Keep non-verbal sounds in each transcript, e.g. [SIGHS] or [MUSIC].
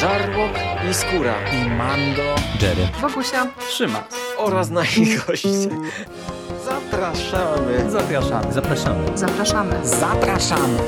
Żarłok i Skóra i Mando, Jerry, Wokusia, Szymas. oraz nasi goście. Zapraszamy. Zapraszamy. zapraszamy. zapraszamy. Zapraszamy.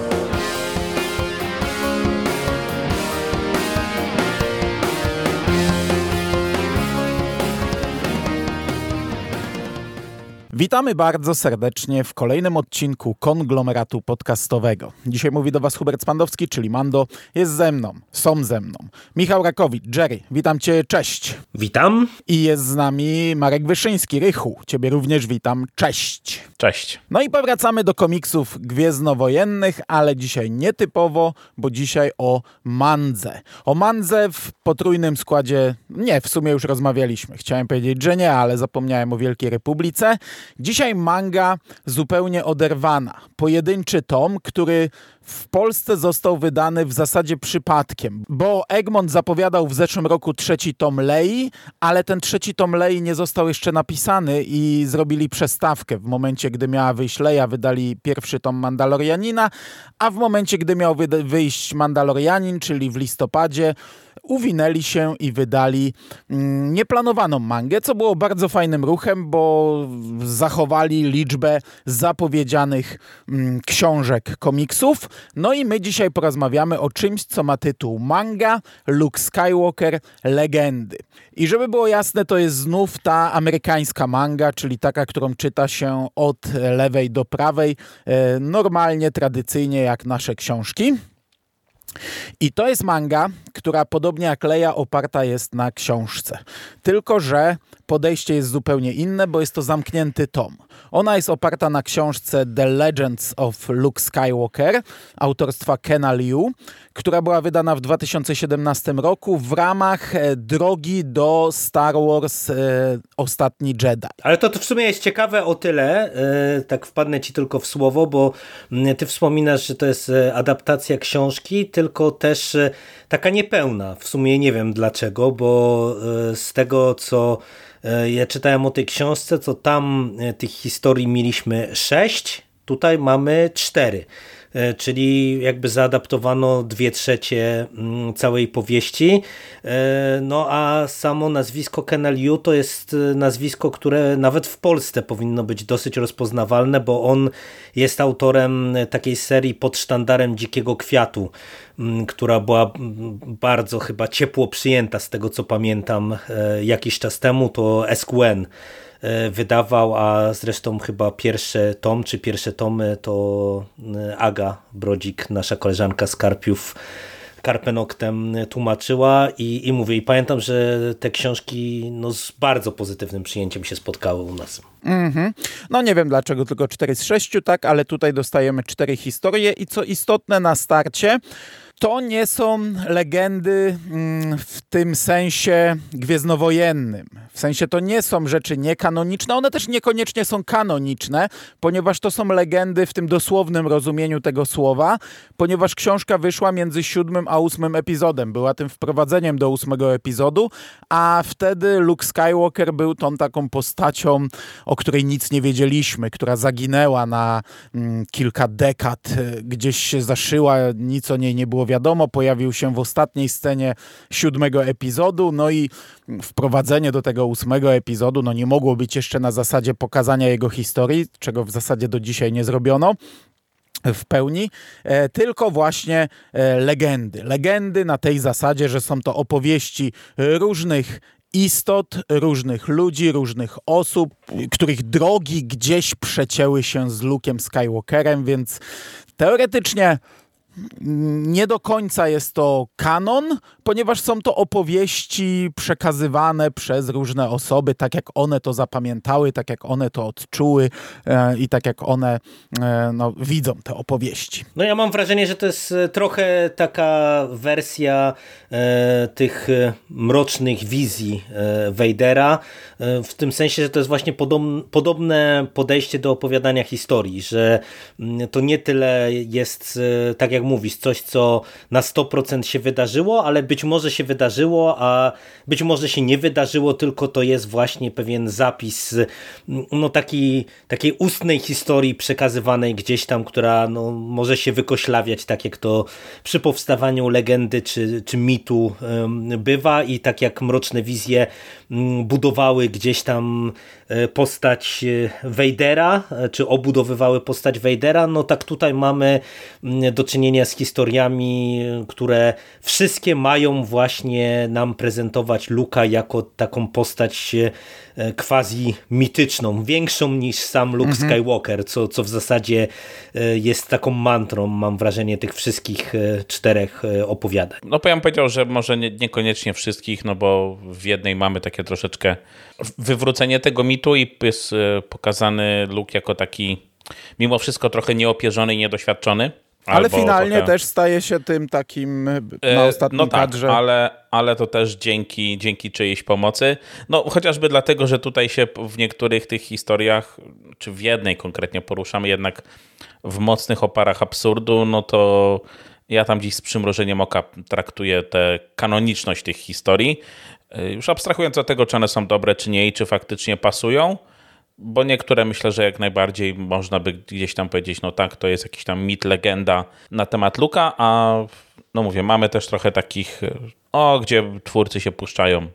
Witamy bardzo serdecznie w kolejnym odcinku konglomeratu podcastowego. Dzisiaj mówi do Was Hubert Spandowski, czyli Mando, jest ze mną, są ze mną. Michał Rakowicz, Jerry, witam Cię, cześć. Witam. I jest z nami Marek Wyszyński, Rychu, Ciebie również witam, cześć. Cześć. No i powracamy do komiksów gwiezdnowojennych, ale dzisiaj nietypowo, bo dzisiaj o Mandze. O Mandze w potrójnym składzie, nie, w sumie już rozmawialiśmy. Chciałem powiedzieć, że nie, ale zapomniałem o Wielkiej Republice. Dzisiaj manga zupełnie oderwana. Pojedynczy tom, który w Polsce został wydany w zasadzie przypadkiem, bo Egmont zapowiadał w zeszłym roku trzeci tom Lei, ale ten trzeci tom Lei nie został jeszcze napisany i zrobili przestawkę. W momencie, gdy miała wyjść Leia, wydali pierwszy tom Mandalorianina, a w momencie, gdy miał wyjść Mandalorianin, czyli w listopadzie, uwinęli się i wydali mm, nieplanowaną mangę, co było bardzo fajnym ruchem, bo zachowali liczbę zapowiedzianych mm, książek, komiksów. No i my dzisiaj porozmawiamy o czymś, co ma tytuł manga Luke Skywalker Legendy. I żeby było jasne, to jest znów ta amerykańska manga, czyli taka, którą czyta się od lewej do prawej, e, normalnie, tradycyjnie jak nasze książki. I to jest manga, która podobnie jak Leia oparta jest na książce. Tylko, że podejście jest zupełnie inne, bo jest to zamknięty tom. Ona jest oparta na książce The Legends of Luke Skywalker autorstwa Kena Liu, która była wydana w 2017 roku w ramach e, drogi do Star Wars e, Ostatni Jedi. Ale to, to w sumie jest ciekawe o tyle, e, tak wpadnę ci tylko w słowo, bo mm, ty wspominasz, że to jest e, adaptacja książki, tylko też e, taka niepełna. W sumie nie wiem dlaczego, bo e, z tego co ja czytałem o tej książce, to tam tych historii mieliśmy sześć, tutaj mamy cztery. E, czyli jakby zaadaptowano dwie trzecie mm, całej powieści. E, no a samo nazwisko Kenel to jest e, nazwisko, które nawet w Polsce powinno być dosyć rozpoznawalne, bo on jest autorem takiej serii pod sztandarem Dzikiego Kwiatu, mm, która była mm, bardzo chyba ciepło przyjęta z tego co pamiętam jakiś czas temu, to SQN wydawał, a zresztą chyba pierwszy tom, czy pierwsze tomy to e, Aga Brodzik, nasza koleżanka z Karpiów, Karpenoktem tłumaczyła i, i mówię, i pamiętam, że te książki no, z bardzo pozytywnym przyjęciem się spotkały u nas. Mm -hmm. No nie wiem dlaczego tylko 4 z 6, tak, ale tutaj dostajemy cztery historie i co istotne na starcie, to nie są legendy mm, w tym sensie gwiezdnowojennym. W sensie to nie są rzeczy niekanoniczne, one też niekoniecznie są kanoniczne, ponieważ to są legendy w tym dosłownym rozumieniu tego słowa, ponieważ książka wyszła między siódmym a ósmym epizodem. Była tym wprowadzeniem do ósmego epizodu, a wtedy Luke Skywalker był tą taką postacią, o której nic nie wiedzieliśmy, która zaginęła na mm, kilka dekad, gdzieś się zaszyła, nic o niej nie było wiadomo, pojawił się w ostatniej scenie siódmego epizodu, no i wprowadzenie do tego ósmego epizodu no nie mogło być jeszcze na zasadzie pokazania jego historii, czego w zasadzie do dzisiaj nie zrobiono w pełni, e, tylko właśnie e, legendy. Legendy na tej zasadzie, że są to opowieści różnych istot, różnych ludzi, różnych osób, których drogi gdzieś przecięły się z Luke'em Skywalkerem, więc teoretycznie nie do końca jest to kanon, ponieważ są to opowieści przekazywane przez różne osoby, tak jak one to zapamiętały, tak jak one to odczuły e, i tak jak one e, no, widzą te opowieści. No ja mam wrażenie, że to jest e, trochę taka wersja e, tych e, mrocznych wizji e, Vadera, w tym sensie, że to jest właśnie podobne podejście do opowiadania historii, że mm, to nie tyle jest, tak jak mówisz, coś co na 100% się wydarzyło, ale być może się wydarzyło, a być może się nie wydarzyło, tylko to jest właśnie pewien zapis no taki, takiej ustnej historii przekazywanej gdzieś tam, która no, może się wykoślawiać, tak jak to przy powstawaniu legendy czy, czy mitu bywa i tak jak Mroczne Wizje budowały gdzieś tam e, postać e, Vadera, e, czy obudowywały postać Vadera, no tak tutaj mamy do czynienia z historiami, które wszystkie mają właśnie nam prezentować Luka jako taką postać quasi mityczną, większą niż sam Luke mhm. Skywalker, co, co w zasadzie jest taką mantrą, mam wrażenie, tych wszystkich czterech opowiadań. No bo ja bym powiedział, że może nie, niekoniecznie wszystkich, no bo w jednej mamy takie troszeczkę wywrócenie tego mitu i jest e, pokazany Luke jako taki mimo wszystko trochę nieopierzony i niedoświadczony. Ale finalnie trochę... też staje się tym takim e, na ostatnim no tak, kadrze. Ale, ale to też dzięki, dzięki czyjejś pomocy. No chociażby dlatego, że tutaj się w niektórych tych historiach, czy w jednej konkretnie poruszamy jednak w mocnych oparach absurdu, no to ja tam dziś z przymrożeniem oka traktuję tę kanoniczność tych historii. Y, już abstrahując od tego, czy one są dobre, czy nie i czy faktycznie pasują, bo niektóre myślę, że jak najbardziej można by gdzieś tam powiedzieć, no tak, to jest jakiś tam mit, legenda na temat Luka, a no mówię, mamy też trochę takich, y, o, gdzie twórcy się puszczają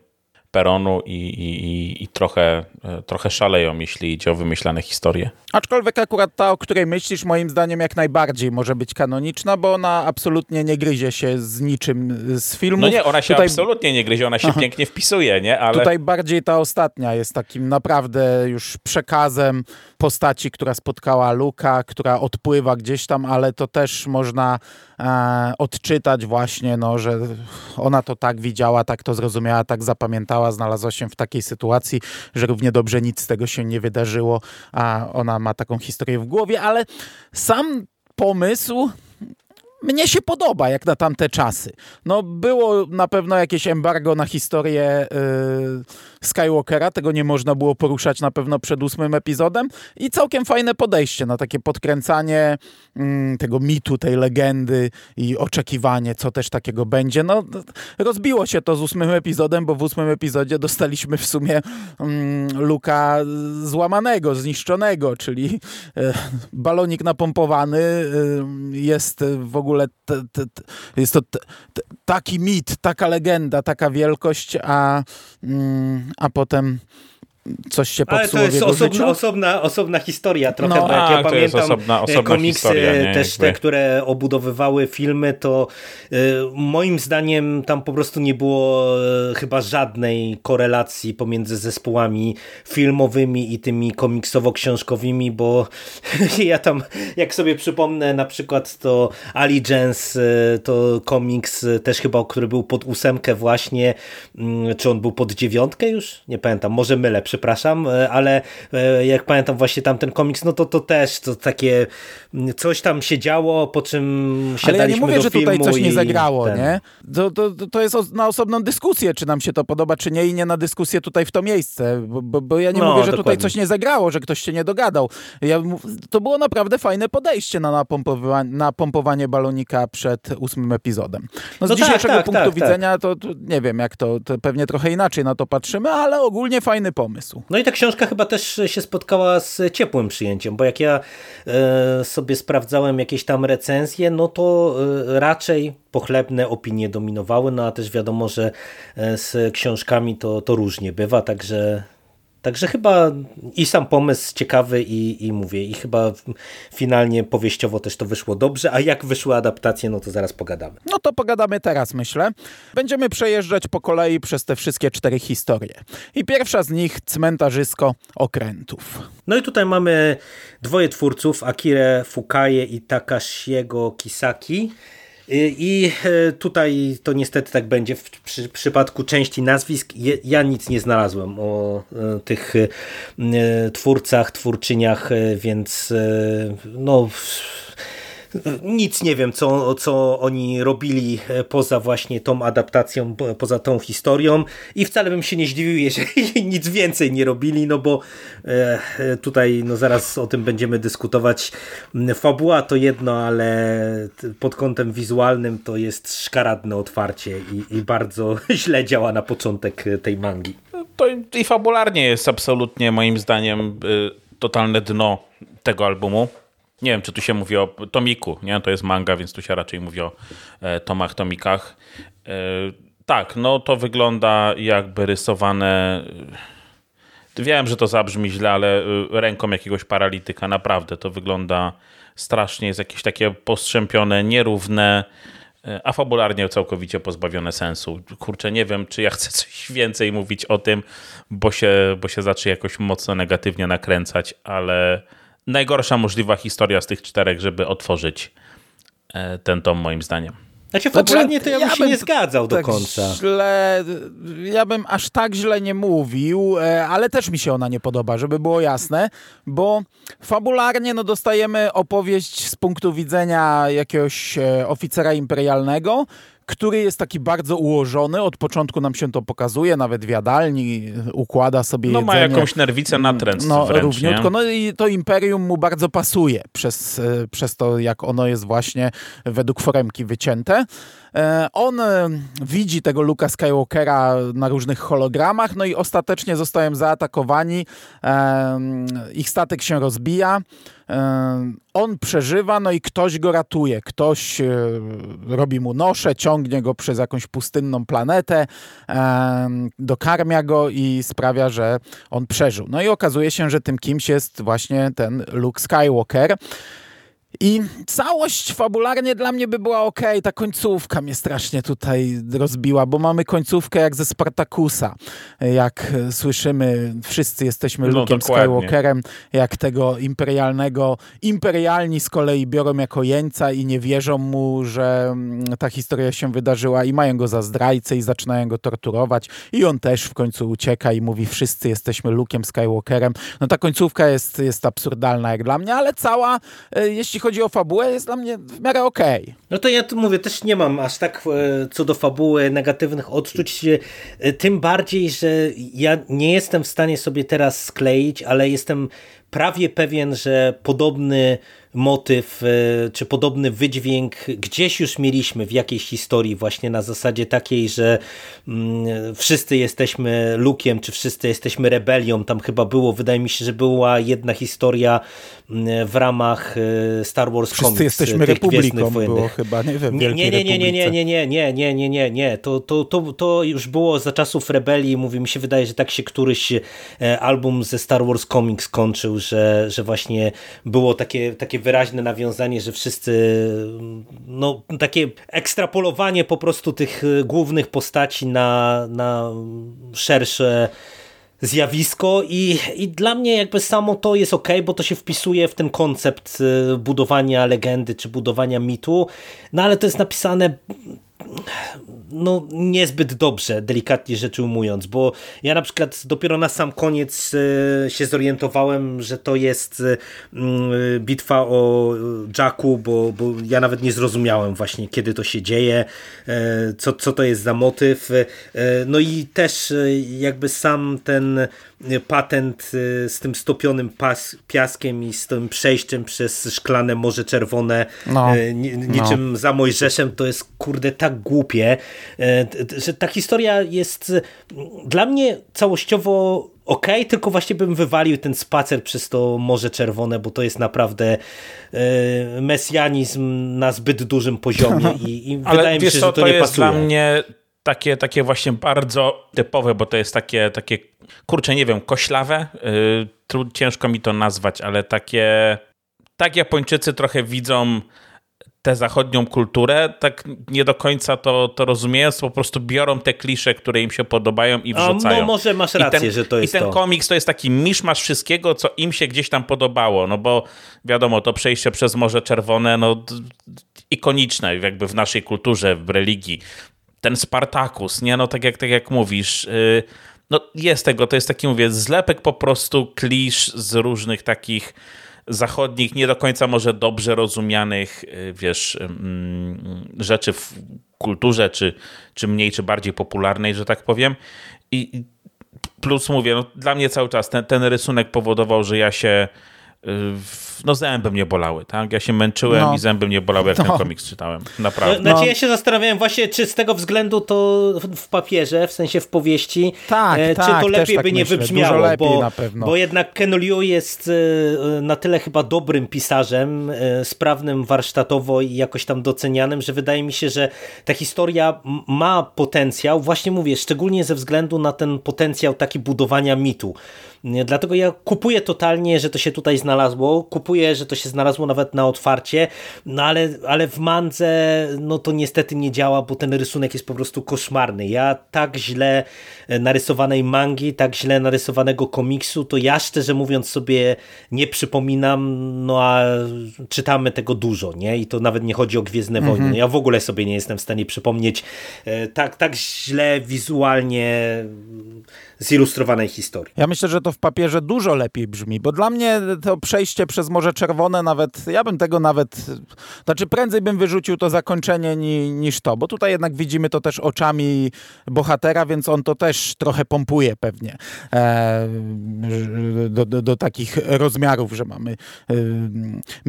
peronu i, i, i, trochę, e, trochę szaleją, jeśli idzie o wymyślane historie. Aczkolwiek akurat ta, o której myślisz, moim zdaniem jak najbardziej może być kanoniczna, bo ona absolutnie nie gryzie się z niczym z filmu. No nie, ona się tutaj... absolutnie nie gryzie, ona się Aha. pięknie wpisuje, nie? Ale... Tutaj bardziej ta ostatnia jest takim naprawdę już przekazem postaci, która spotkała Luka, która odpływa gdzieś tam, ale to też można odczytać właśnie, no, że ona to tak widziała, tak to zrozumiała, tak zapamiętała, znalazła się w takiej sytuacji, że równie dobrze nic z tego się nie wydarzyło, a ona ma taką historię w głowie, ale sam pomysł mnie się podoba, jak na tamte czasy. No, było na pewno jakieś embargo na historię yy, Skywalkera, tego nie można było poruszać na pewno przed ósmym epizodem i całkiem fajne podejście na takie podkręcanie yy, tego mitu, tej legendy i oczekiwanie, co też takiego będzie. No, rozbiło się to z ósmym epizodem, bo w ósmym epizodzie dostaliśmy w sumie yy, Luka złamanego, zniszczonego, czyli yy, balonik napompowany yy, jest w ogóle ogóle jest to taki mit, taka legenda, taka wielkość, a, mm, a potem coś się Ale to jest osobna, osobna, osobna historia trochę, no, a, ja pamiętam osobna, osobna komiksy historia, też jakby. te, które obudowywały filmy, to y, moim zdaniem tam po prostu nie było y, chyba żadnej korelacji pomiędzy zespołami filmowymi i tymi komiksowo-książkowymi, bo [LAUGHS] ja tam, jak sobie przypomnę na przykład to Allegiance, y, to komiks też chyba, który był pod ósemkę właśnie, mm, czy on był pod dziewiątkę już? Nie pamiętam, może mylę, przepraszam, e, ale e, jak pamiętam właśnie tamten komiks, no to to też to takie mm, coś tam się działo, po czym się Ale ja nie mówię, że tutaj coś nie zagrało, ten... nie? To, to, to jest na osobną dyskusję, czy nam się to podoba, czy nie i nie na dyskusję tutaj w to miejsce, bo, bo, bo ja nie no, mówię, że dokładnie. tutaj coś nie zagrało, że ktoś się nie dogadał. Ja, to było naprawdę fajne podejście na napompowanie, napompowanie balonika przed ósmym epizodem. No z no tak, dzisiejszego tak, punktu tak, tak. widzenia to, to, nie wiem jak to, to pewnie trochę inaczej na to patrzymy, ale ogólnie fajny pomysł No i ta książka chyba też się spotkała z ciepłym przyjęciem, bo jak ja e, sobie sprawdzałem jakieś tam recenzje, no to e, raczej pochlebne opinie dominowały, no a też wiadomo, że e, z książkami to, to różnie bywa, także Także chyba i sam pomysł ciekawy i, i mówię, i chyba finalnie powieściowo też to wyszło dobrze, a jak wyszły adaptacje, no to zaraz pogadamy. No to pogadamy teraz, myślę. Będziemy przejeżdżać po kolei przez te wszystkie cztery historie. I pierwsza z nich, cmentarzysko okrętów. No i tutaj mamy dwoje twórców, Akire Fukaye i Takashiego Kisaki. I e, tutaj to niestety tak będzie w przy, przypadku części nazwisk. Ja nic nie znalazłem o e, tych e, twórcach, twórczyniach, więc no nic nie wiem, co, co oni robili e, poza właśnie tą adaptacją, poza tą historią i wcale bym się nie zdziwił, jeżeli [LAUGHS] nic więcej nie robili, no bo e, tutaj no zaraz o tym będziemy dyskutować. Fabuła to jedno, ale pod kątem wizualnym to jest szkaradne otwarcie i, i bardzo [LAUGHS] źle działa na początek tej mangi. To i fabularnie jest absolutnie moim zdaniem y, totalne dno tego albumu. Nie wiem, czy tu się mówi o tomiku, nie? To jest manga, więc tu się raczej mówi o e, tomach, tomikach. E, tak, no to wygląda jakby rysowane... E, wiem, że to zabrzmi źle, ale ręką jakiegoś paralityka, naprawdę to wygląda strasznie, jest jakieś takie postrzępione, nierówne, a fabularnie całkowicie pozbawione sensu. Kurczę, nie wiem, czy ja chcę coś więcej mówić o tym, bo się, bo się zacznie jakoś mocno negatywnie nakręcać, ale najgorsza możliwa historia z tych czterech, żeby otworzyć e, ten tom moim zdaniem. Znaczy fabularnie to ja, bym ja się bym nie zgadzał do tak końca. Źle, ja bym aż tak źle nie mówił, e, ale też mi się ona nie podoba, żeby było jasne, bo fabularnie no, dostajemy opowieść z punktu widzenia jakiegoś e, oficera imperialnego, który jest taki bardzo ułożony. Od początku nam się to pokazuje, nawet w jadalni układa sobie No jedzenie. ma jakąś nerwicę natręt No wręcz, równiutko. No i to imperium mu bardzo pasuje przez, e, przez to, jak ono jest właśnie według foremki wycięte. E, on e, widzi tego Luka Skywalkera na różnych hologramach, no i ostatecznie zostają zaatakowani. Ich statek się rozbija. On przeżywa, no i ktoś go ratuje. Ktoś robi mu nosze, ciągnie go przez jakąś pustynną planetę, dokarmia go i sprawia, że on przeżył. No i okazuje się, że tym kimś jest właśnie ten Luke Skywalker. I całość fabularnie dla mnie by była ok. Ta końcówka mnie strasznie tutaj rozbiła, bo mamy końcówkę jak ze Spartakusa. Jak słyszymy, wszyscy jesteśmy no, Luke'em Skywalkerem, jak tego imperialnego. Imperialni z kolei biorą jako jeńca i nie wierzą mu, że mm, ta historia się wydarzyła i mają go za zdrajcę i zaczynają go torturować. I on też w końcu ucieka i mówi, wszyscy jesteśmy Luke'em Skywalkerem. No ta końcówka jest, jest absurdalna jak dla mnie, ale cała, e, jeśli chodzi o fabułę, jest dla mnie w miarę okej. Okay. No to ja tu mówię, też nie mam aż tak e, co do fabuły negatywnych odczuć, e, tym bardziej, że ja nie jestem w stanie sobie teraz skleić, ale jestem prawie pewien, że podobny motyw e, czy podobny wydźwięk gdzieś już mieliśmy w jakiejś historii właśnie na zasadzie takiej, że mm, wszyscy jesteśmy Lukiem, czy wszyscy jesteśmy rebelią. Tam chyba było, wydaje mi się, że była jedna historia mm, w ramach e, Star Wars wszyscy Comics. Wszyscy jesteśmy Republiką było chyba, nie wiem, nie, nie, nie, nie, nie, nie, nie, nie, nie, nie, nie, nie, nie. To, to, to, to już było za czasów rebelii. Mówi mi się wydaje, że tak się któryś e, album ze Star Wars Comics kończył, że, że właśnie było takie, takie wyraźne nawiązanie, że wszyscy, no takie ekstrapolowanie po prostu tych y, głównych postaci na, na szersze zjawisko. I, i dla mnie jakby samo to jest ok, bo to się wpisuje w ten koncept y, budowania legendy czy budowania mitu, no ale to jest napisane no niezbyt dobrze, delikatnie rzecz ujmując, bo ja na przykład dopiero na sam koniec e, się zorientowałem, że to jest e, bitwa o Jacku, bo, bo ja nawet nie zrozumiałem właśnie kiedy to się dzieje, e, co, co to jest za motyw. No i też jakby sam ten patent z tym stopionym pas, piaskiem i z tym przejściem przez szklane Morze Czerwone no, niczym no. za Mojżeszem to jest kurde tak głupie, że ta historia jest dla mnie całościowo ok, tylko właśnie bym wywalił ten spacer przez to Morze Czerwone, bo to jest naprawdę mesjanizm na zbyt dużym poziomie [LAUGHS] i, i wydaje mi się, co, że to, to nie jest pasuje. dla mnie takie, takie właśnie bardzo typowe, bo to jest takie, takie kurczę, nie wiem, koślawe, yy, ciężko mi to nazwać, ale takie tak Japończycy trochę widzą tę zachodnią kulturę, tak nie do końca to, to rozumiejąc, po prostu biorą te klisze, które im się podobają i wrzucają. No może masz rację, ten, że to jest I ten to. komiks to jest taki miszmasz wszystkiego, co im się gdzieś tam podobało, no bo wiadomo, to przejście przez Morze Czerwone, no ikoniczne jakby w naszej kulturze, w religii. Ten Spartakus, nie? No tak jak, tak jak mówisz, yy, no jest tego, to jest taki, mówię, zlepek po prostu klisz z różnych takich zachodnich, nie do końca może dobrze rozumianych, y, wiesz, rzeczy w kulturze, czy, czy mniej, czy bardziej popularnej, że tak powiem. I plus mówię, no, dla mnie cały czas ten, ten rysunek powodował, że ja się no zęby mnie bolały, tak? Ja się męczyłem no. i zęby mnie bolały, jak no. ten komiks czytałem. Naprawdę. Znaczy no. ja się zastanawiałem właśnie, czy z tego względu to w papierze, w sensie w powieści, tak, e, tak, czy to lepiej tak by nie myślę. wybrzmiało, lepiej bo, na pewno. bo jednak Ken Liu jest e, na tyle chyba dobrym pisarzem, e, sprawnym warsztatowo i jakoś tam docenianym, że wydaje mi się, że ta historia ma potencjał, właśnie mówię, szczególnie ze względu na ten potencjał taki budowania mitu. Dlatego ja kupuję totalnie, że to się tutaj znalazło, kupuję, że to się znalazło nawet na otwarcie, no ale, ale w mandze no to niestety nie działa, bo ten rysunek jest po prostu koszmarny. Ja tak źle narysowanej mangi, tak źle narysowanego komiksu, to ja szczerze mówiąc sobie nie przypominam, no a czytamy tego dużo, nie? I to nawet nie chodzi o Gwiezdne mhm. Wojny. Ja w ogóle sobie nie jestem w stanie przypomnieć e, tak, tak źle wizualnie zilustrowanej historii. Ja myślę, że to w papierze dużo lepiej brzmi, bo dla mnie to przejście przez Morze Czerwone nawet, ja bym tego nawet, znaczy prędzej bym wyrzucił to zakończenie ni, niż to, bo tutaj jednak widzimy to też oczami bohatera, więc on to też trochę pompuje pewnie e, do, do, do, takich rozmiarów, że mamy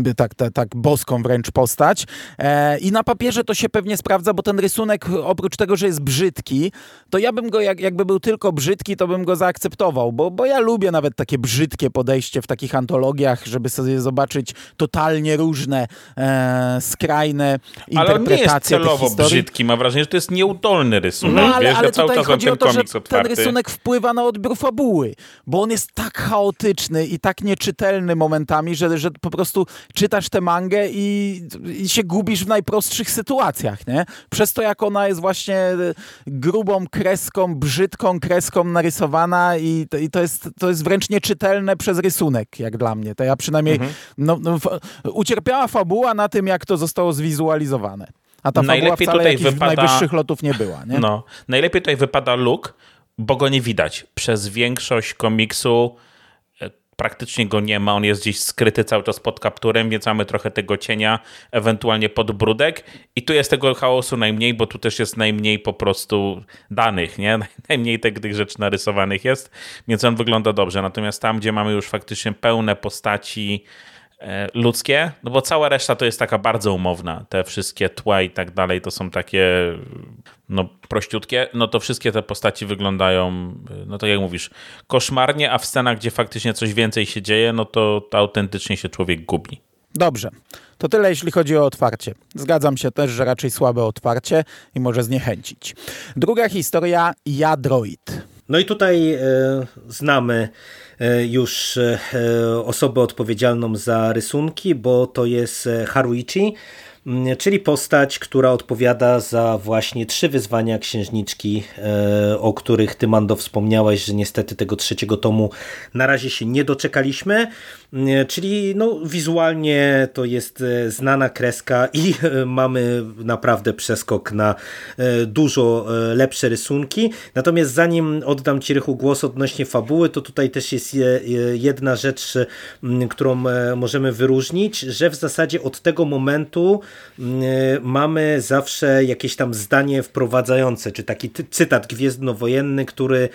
e, tak, tak, boską wręcz postać. E, i na papierze to się pewnie sprawdza, bo ten rysunek oprócz tego, że jest brzydki, to ja bym go, jak, jakby był tylko brzydki, to bym go zaakceptował, bo, bo ja lubię nawet takie brzydkie podejście w takich antologiach, żeby sobie zobaczyć totalnie różne, e, skrajne interpretacje Ale on nie jest celowo brzydki, mam wrażenie, że to jest nieudolny rysunek. No, ale, Wiesz, ale cały czas chodzi o to, że otwarty. ten rysunek wpływa na odbiór fabuły, bo on jest tak chaotyczny i tak nieczytelny momentami, że, że po prostu czytasz tę mangę i, i się gubisz w najprostszych sytuacjach, nie? Przez to, jak ona jest właśnie grubą kreską, brzydką kreską narysowana i to, i to, jest, to jest wręcz nieczytelne przez rysunek, jak dla mnie. To ja przynajmniej mhm. no, no, ucierpiała fabuła na tym, jak to zostało zwizualizowane. A ta najlepiej fabuła wcale tutaj wypada... najwyższych lotów nie była. Nie? No, najlepiej tutaj wypada look, bo go nie widać. Przez większość komiksu praktycznie go nie ma, on jest gdzieś skryty cały czas pod kapturem, więc mamy trochę tego cienia, ewentualnie podbródek i tu jest tego chaosu najmniej, bo tu też jest najmniej po prostu danych, nie? [LAUGHS] Najmniej tych, tych rzeczy narysowanych jest, więc on wygląda dobrze, natomiast tam, gdzie mamy już faktycznie pełne postaci, E, ludzkie, no bo cała reszta to jest taka bardzo umowna. Te wszystkie tła i tak dalej to są takie no prościutkie, no to wszystkie te postaci wyglądają, no tak jak mówisz, koszmarnie, a w scenach, gdzie faktycznie coś więcej się dzieje, no to, to autentycznie się człowiek gubi. Dobrze. To tyle, jeśli chodzi o otwarcie. Zgadzam się też, że raczej słabe otwarcie i może zniechęcić. Druga historia, Jadroid. No i tutaj e, znamy E, już e, osobę odpowiedzialną za rysunki, bo to jest Haruichi, czyli postać, która odpowiada za właśnie trzy wyzwania księżniczki, e, o których ty Mando wspomniałeś, że niestety tego trzeciego tomu na razie się nie doczekaliśmy, mm, czyli no, wizualnie to jest e, znana kreska i e, mamy naprawdę przeskok na dużo lepsze rysunki. Natomiast zanim oddam Ci Rychu głos odnośnie fabuły, to tutaj też jest jedna rzecz, którą możemy wyróżnić, że w zasadzie od tego momentu mamy zawsze jakieś tam zdanie wprowadzające, czy taki cytat gwiezdnowojenny, który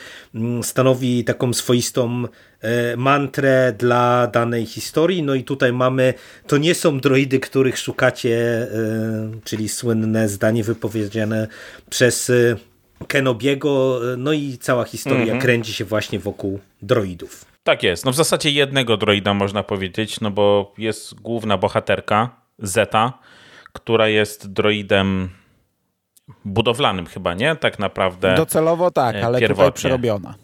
stanowi taką swoistą e, mantrę dla danej historii. No i tutaj mamy, to nie są droidy, których szukacie, e, czyli słynne zdanie wypowiedziane przez e, Kenobiego, no i cała historia -hmm. kręci się właśnie wokół droidów. Tak jest. No w zasadzie jednego droida można powiedzieć, no bo jest główna bohaterka, Zeta, która jest droidem budowlanym chyba, nie? Tak naprawdę. Docelowo tak, e, ale pierwotnie. tutaj przerobiona.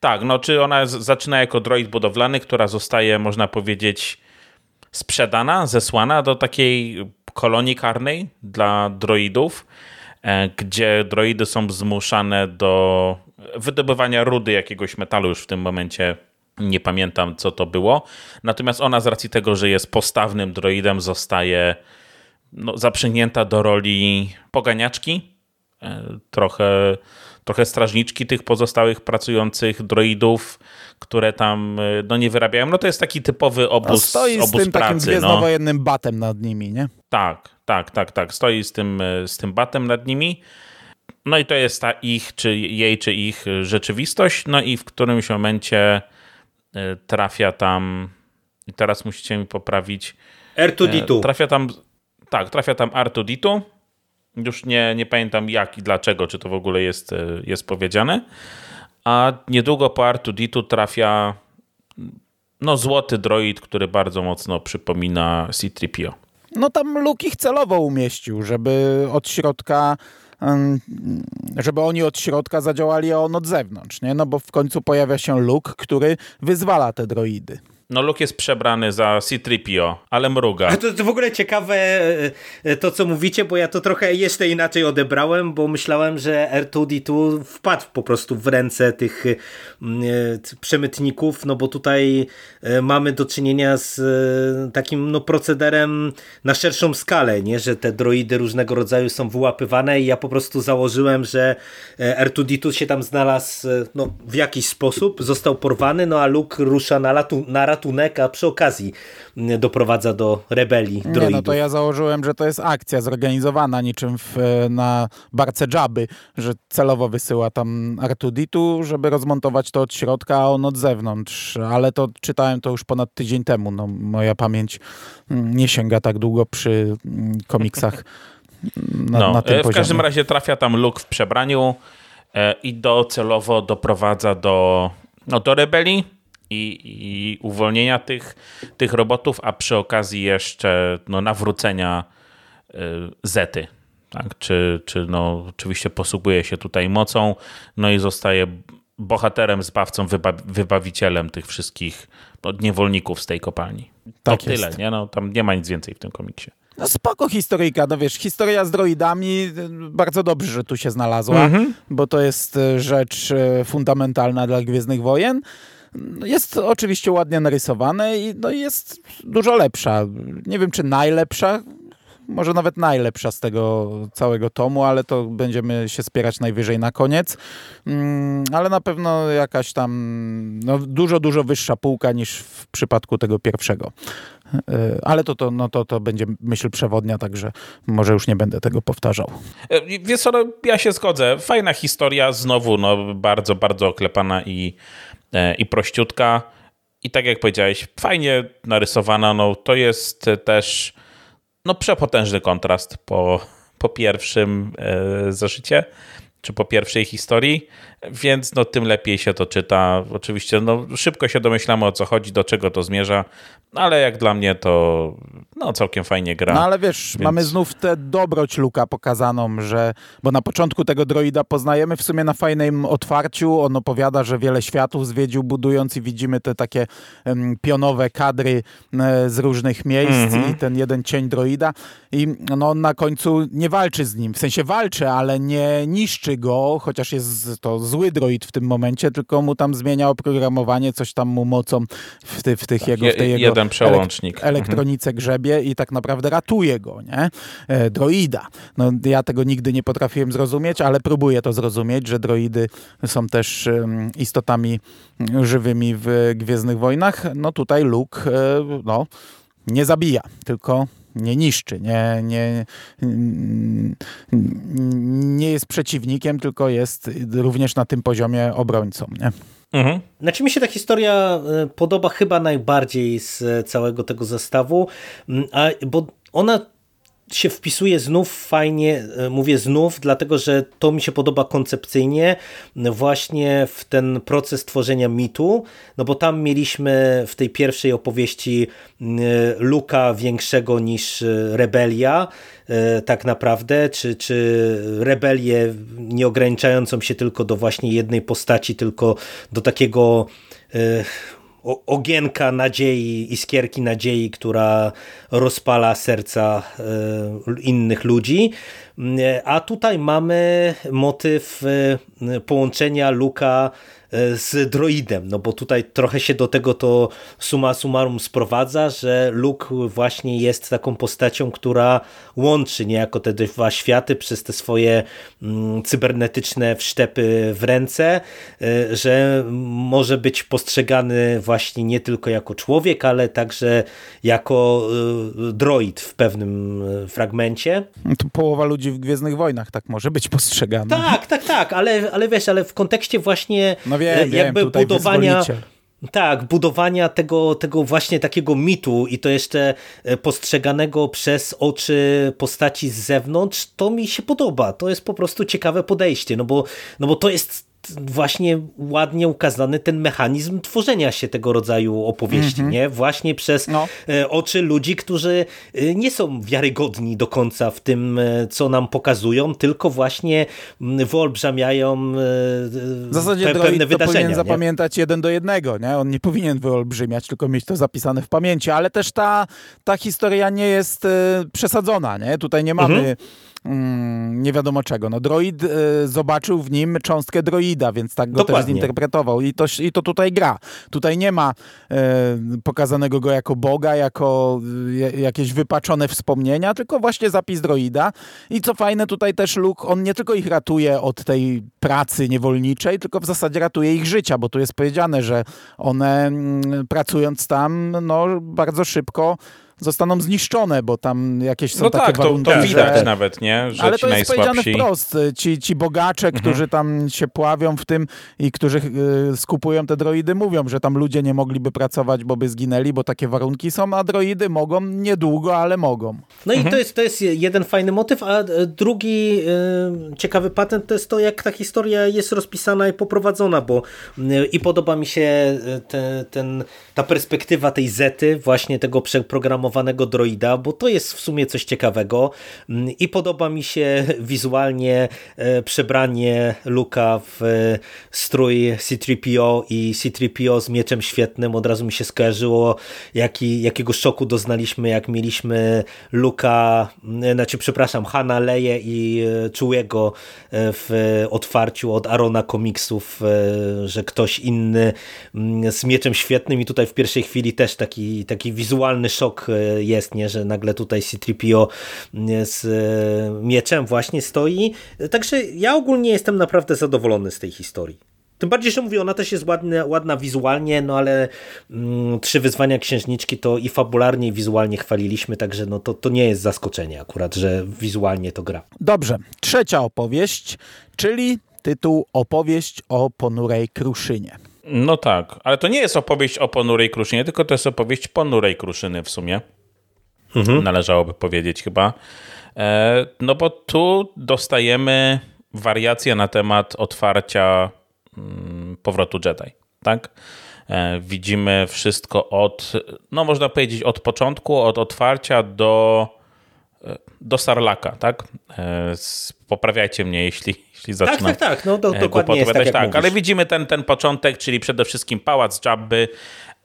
Tak, no czy ona zaczyna jako droid budowlany, która zostaje, można powiedzieć, sprzedana, zesłana do takiej kolonii karnej dla droidów, e, gdzie droidy są zmuszane do wydobywania rudy jakiegoś metalu już w tym momencie nie pamiętam co to było. Natomiast ona z racji tego, że jest postawnym droidem zostaje no, zaprzęgnięta do roli poganiaczki, trochę, trochę strażniczki tych pozostałych pracujących droidów, które tam no, nie wyrabiają. No to jest taki typowy obóz, no stoi obóz z tym pracy. takim gwiezdnowojennym no. batem nad nimi, nie? Tak, tak, tak, tak. Stoi z tym, z tym batem nad nimi. No i to jest ta ich, czy jej, czy ich rzeczywistość. No i w którymś momencie trafia tam, i teraz musicie mi poprawić, R2D2. Trafia tam, tak, trafia tam R2D2. Już nie, nie pamiętam jak i dlaczego, czy to w ogóle jest, e, jest powiedziane. A niedługo po R2D2 trafia no, złoty droid, który bardzo mocno przypomina C-3PO. No tam Luke ich celowo umieścił, żeby od środka żeby oni od środka zadziałali, a on od zewnątrz, nie? No bo w końcu pojawia się Luke, który wyzwala te droidy. No Luke jest przebrany za C-3PO, ale mruga. A to, to w ogóle ciekawe e, e, to, co mówicie, bo ja to trochę jeszcze inaczej odebrałem, bo myślałem, że R2D2 wpadł po prostu w ręce tych e, przemytników, no bo tutaj mamy do czynienia z takim no, procederem na szerszą skalę, nie? że te droidy różnego rodzaju są wyłapywane i ja po prostu założyłem, że R2D2 się tam znalazł no, w jakiś sposób, został porwany, no a Luke rusza na, latu, na ratunek, a przy okazji doprowadza do rebelii droidów. Nie, no to ja założyłem, że to jest akcja zorganizowana niczym w, na barce Jabby, że celowo wysyła tam Artuditu, żeby rozmontować to od środka, a on od zewnątrz. Ale to czytałem to już ponad tydzień temu. No, moja pamięć mm, nie sięga tak długo przy mm, komiksach. [LAUGHS] Na, no, na tym w poziomie. każdym razie trafia tam Luke w przebraniu e, i docelowo doprowadza do, no, do rebelii i, i uwolnienia tych, tych robotów, a przy okazji jeszcze no, nawrócenia y, Zety. Tak? Czy, czy no, oczywiście posługuje się tutaj mocą, no i zostaje bohaterem, zbawcą, wyba wybawicielem tych wszystkich no, niewolników z tej kopalni. Tak to jest. tyle, nie? No, tam nie ma nic więcej w tym komiksie. No spoko historyjka, no wiesz, historia z droidami, bardzo dobrze, że tu się znalazła, mm -hmm. bo to jest y, rzecz y, fundamentalna dla Gwiezdnych Wojen. Jest oczywiście ładnie narysowane i no jest dużo lepsza. Nie wiem, czy najlepsza, może nawet najlepsza z tego całego tomu, ale to będziemy się spierać najwyżej na koniec. Mm, ale na pewno jakaś tam no, dużo, dużo wyższa półka niż w przypadku tego pierwszego. E, ale to, to, no to, to będzie myśl przewodnia, także może już nie będę tego powtarzał. E, wiesz no, ja się zgodzę. Fajna historia, znowu no, bardzo, bardzo oklepana i i prościutka. I tak jak powiedziałeś, fajnie narysowana, no to jest też no, przepotężny kontrast po, po pierwszym e, zażycie czy po pierwszej historii, więc no, tym lepiej się to czyta. Oczywiście no, szybko się domyślamy o co chodzi, do czego to zmierza, ale jak dla mnie to no, całkiem fajnie gra. No ale wiesz, więc... mamy znów tę dobroć Luka pokazaną, że bo na początku tego droida poznajemy w sumie na fajnym otwarciu, on opowiada, że wiele światów zwiedził budując i widzimy te takie pionowe kadry um, z różnych miejsc mm -hmm. i ten jeden cień droida i no, on na końcu nie walczy z nim, w sensie walczy, ale nie niszczy go, chociaż jest to zły droid w tym momencie, tylko mu tam zmienia oprogramowanie, coś tam mu mocą w, ty, w tych tak, jego, w tej jego przełącznik. Elek elektronice mhm. grzebie i tak naprawdę ratuje go, nie? E, droida. No, ja tego nigdy nie potrafiłem zrozumieć, ale próbuję to zrozumieć, że droidy są też um, istotami żywymi w Gwiezdnych Wojnach. No tutaj Luke, e, no, nie zabija, tylko nie niszczy, nie, nie, nie jest przeciwnikiem, tylko jest również na tym poziomie obrońcą. Nie? Mhm. Znaczy mi się ta historia e, podoba chyba najbardziej z całego tego zestawu, a, bo ona się wpisuje znów fajnie, e, mówię znów, dlatego że to mi się podoba koncepcyjnie właśnie w ten proces tworzenia mitu, no bo tam mieliśmy w tej pierwszej opowieści Luka większego niż e, rebelia, e, tak naprawdę, czy, czy rebelię nie ograniczającą się tylko do właśnie jednej postaci, tylko do takiego ogienka nadziei, iskierki nadziei, która rozpala serca e, innych ludzi. A tutaj mamy motyw e, połączenia Luka z droidem, no bo tutaj trochę się do tego to suma summarum sprowadza, że Luke właśnie jest taką postacią, która łączy niejako te dwa światy przez te swoje mm, cybernetyczne wszczepy w ręce, że może być postrzegany właśnie nie tylko jako człowiek, ale także jako droid w pewnym fragmencie. To połowa ludzi w Gwiezdnych Wojnach tak może być postrzegana. Tak, tak, tak, ale, ale wiesz, ale w kontekście właśnie no wiem, jakby wiem, budowania... Tak, budowania tego, tego właśnie takiego mitu i to jeszcze e, postrzeganego przez oczy postaci z zewnątrz, to mi się podoba. To jest po prostu ciekawe podejście, no bo, no bo to jest właśnie ładnie ukazany ten mechanizm tworzenia się tego rodzaju opowieści, mm -hmm. nie? Właśnie przez no. E, oczy ludzi, którzy e, nie są wiarygodni do końca w tym, e, co nam pokazują, tylko właśnie wyolbrzymiają w zasadzie pe pewne wydarzenia. powinien nie? zapamiętać jeden do jednego, nie? On nie powinien wyolbrzymiać, tylko mieć to zapisane w pamięci, ale też ta, ta historia nie jest przesadzona, nie? Tutaj nie mamy mm -hmm mm, nie wiadomo czego. No droid y, zobaczył w nim cząstkę droida, więc tak go Dokładnie. też zinterpretował I to, i to tutaj gra. Tutaj nie ma y, pokazanego go jako Boga, jako y, jakieś wypaczone wspomnienia, tylko właśnie zapis droida. I co fajne, tutaj też Luke, on nie tylko ich ratuje od tej pracy niewolniczej, tylko w zasadzie ratuje ich życia, bo tu jest powiedziane, że one mm, pracując tam, no bardzo szybko zostaną zniszczone, bo tam jakieś są no takie tak, warunki, to, to widać że... nawet, nie? Że Ale to jest powiedziane wprost. Ci, ci bogacze, mhm. którzy tam się pławią w tym i którzy y, skupują te droidy, mówią, że tam ludzie nie mogliby pracować, bo by zginęli, bo takie warunki są, a droidy mogą niedługo, ale mogą. No mhm. i to jest, to jest jeden fajny motyw, a e, drugi y, ciekawy patent to jest to, jak ta historia jest rozpisana i poprowadzona, bo y, i podoba mi się te, ten, ta perspektywa tej Zety, właśnie tego przeprogramowania droida, bo to jest w sumie coś ciekawego mm, i podoba mi się wizualnie e, przebranie Luka w e, strój C-3PO i C-3PO z mieczem świetnym. Od razu mi się skojarzyło, jaki, jakiego szoku doznaliśmy, jak mieliśmy Luka, mm, znaczy przepraszam, Hanna, Leje i e, Czułego w otwarciu od Arona komiksów, że ktoś inny mm, z mieczem świetnym i tutaj w pierwszej chwili też taki, taki wizualny szok jest, nie, że nagle tutaj C-3PO z e, mieczem właśnie stoi. Także ja ogólnie jestem naprawdę zadowolony z tej historii. Tym bardziej, że mówię, ona też jest ładna, ładna wizualnie, no ale mm, trzy wyzwania księżniczki to i fabularnie, i wizualnie chwaliliśmy, także no to, to nie jest zaskoczenie akurat, że wizualnie to gra. Dobrze, trzecia opowieść, czyli tytuł Opowieść o ponurej kruszynie. No tak, ale to nie jest opowieść o ponurej kruszynie, tylko to jest opowieść ponurej kruszyny w sumie mhm. należałoby powiedzieć chyba. E, no bo tu dostajemy wariację na temat otwarcia mm, powrotu Jedi, tak? E, widzimy wszystko od, no można powiedzieć od początku, od otwarcia do do Sarlaka, tak? Poprawiajcie mnie, jeśli, jeśli zaczynam Tak, tak, tak, no do, dokładnie jest tak, tak ale widzimy ten, ten początek, czyli przede wszystkim pałac Jabby,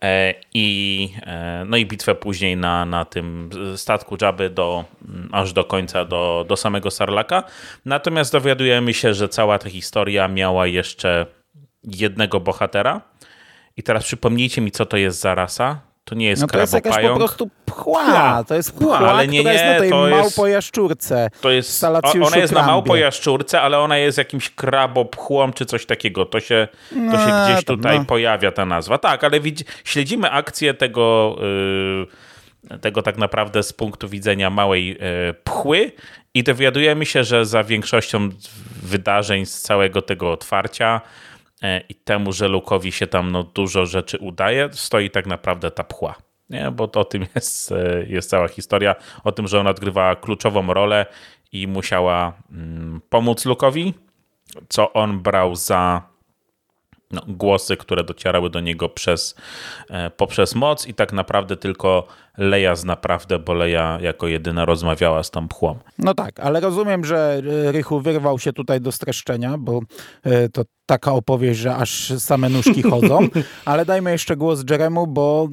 E, i, e, no i bitwę później na, na tym statku Jabby do, mm, aż do końca, do, do samego Sarlaka. Natomiast dowiadujemy się, że cała ta historia miała jeszcze jednego bohatera. I teraz przypomnijcie mi, co to jest za rasa. To nie jest no to jest jakaś po prostu pchła. To jest pchła, ale nie, nie, jest na tej to małpojaszczurce. To jest, ona jest na małpojaszczurce, ale ona jest jakimś krabopchłą czy coś takiego. To się, no, to się gdzieś tutaj no. pojawia ta nazwa. Tak, ale widz, śledzimy akcję tego... Yy, tego tak naprawdę z punktu widzenia małej yy, pchły i dowiadujemy się, że za większością wydarzeń z całego tego otwarcia i temu, że Lukowi się tam no, dużo rzeczy udaje, stoi tak naprawdę ta pchła. Nie? Bo to o tym [LAUGHS] jest, e, jest cała historia, o tym, że ona odgrywała kluczową rolę i musiała mm, pomóc Lukowi, co on brał za no, głosy, które docierały do niego przez, e, poprzez moc i tak naprawdę tylko Leja z naprawdę, bo Leja jako jedyna rozmawiała z tą pchłą. No tak, ale rozumiem, że Rychu wyrwał się tutaj do streszczenia, bo e, to taka opowieść, że aż same nóżki chodzą, [LAUGHS] ale dajmy jeszcze głos Jeremu, bo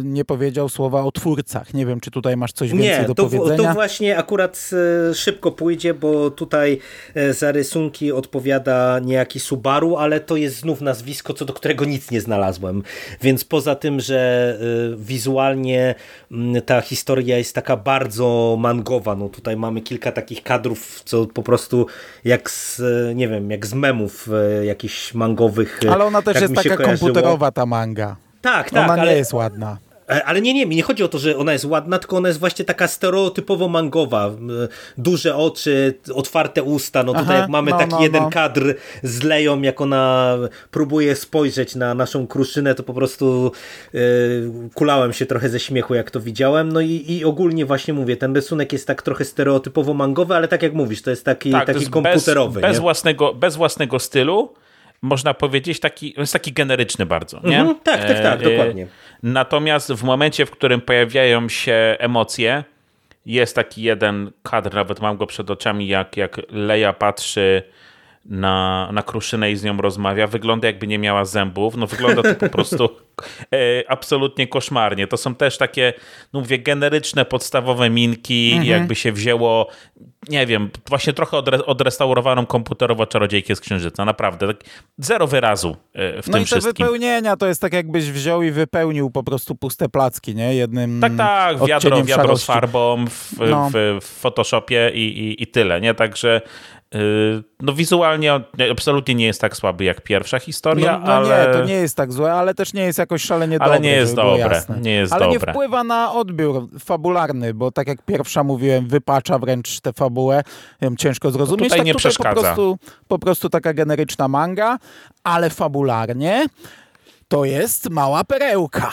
y, nie powiedział słowa o twórcach. Nie wiem, czy tutaj masz coś więcej nie, do to, powiedzenia. to właśnie akurat e, szybko pójdzie, bo tutaj e, za rysunki odpowiada niejaki Subaru, ale to jest znów nazwisko, co do którego nic nie znalazłem. Więc poza tym, że e, wizualnie m, ta historia jest taka bardzo mangowa, no tutaj mamy kilka takich kadrów, co po prostu jak z, nie wiem, jak z memów e, jakichś mangowych. e, Ale ona też tak jest taka kojarzyło. komputerowa ta manga. Tak, tak, Ona nie ale... jest ładna. E, Ale nie, nie, mi nie chodzi o to, że ona jest ładna, tylko ona jest właśnie taka stereotypowo mangowa. Duże oczy, otwarte usta, no tutaj Aha, jak mamy no, taki no, jeden no. kadr z Leją, jak ona próbuje spojrzeć na naszą kruszynę, to po prostu e, kulałem się trochę ze śmiechu, jak to widziałem. No i, i ogólnie właśnie mówię, ten rysunek jest tak trochę stereotypowo mangowy, ale tak jak mówisz, to jest taki, Tak, to taki jest komputerowy. Bez, bez, nie? własnego, bez własnego stylu, można powiedzieć, taki, jest taki generyczny bardzo. Nie? Mhm, tak, tak, tak, E, dokładnie. Natomiast w momencie, w którym pojawiają się emocje, jest taki jeden kadr, nawet mam go przed oczami, jak, jak Leia patrzy na, na kruszynę i z nią rozmawia. Wygląda jakby nie miała zębów. No wygląda to po prostu [LAUGHS] e, absolutnie koszmarnie. To są też takie, no mówię, generyczne, podstawowe minki, jakby się wzięło, nie wiem, właśnie trochę odre, odrestaurowaną komputerowo czarodziejkę z Księżyca. Naprawdę. Tak zero wyrazu e, w No tym i te wszystkim. wypełnienia to jest tak jakbyś wziął i wypełnił po prostu puste placki, nie? Jednym Tak, tak, wiadro, wiadro z farbą w, No. w, w Photoshopie i, i, i tyle, nie? Także no wizualnie absolutnie nie jest tak słaby jak pierwsza historia, No, no ale... nie, to nie jest tak złe, ale też nie jest jakoś szalenie Ale dobre. nie jest dobre, nie jest ale dobre. nie wpływa na odbiór fabularny, bo tak jak pierwsza mówiłem, wypacza wręcz tę fabułę, ciężko zrozumieć. tutaj tak nie tutaj przeszkadza. Po prostu, po prostu taka generyczna manga, ale fabularnie to jest mała perełka.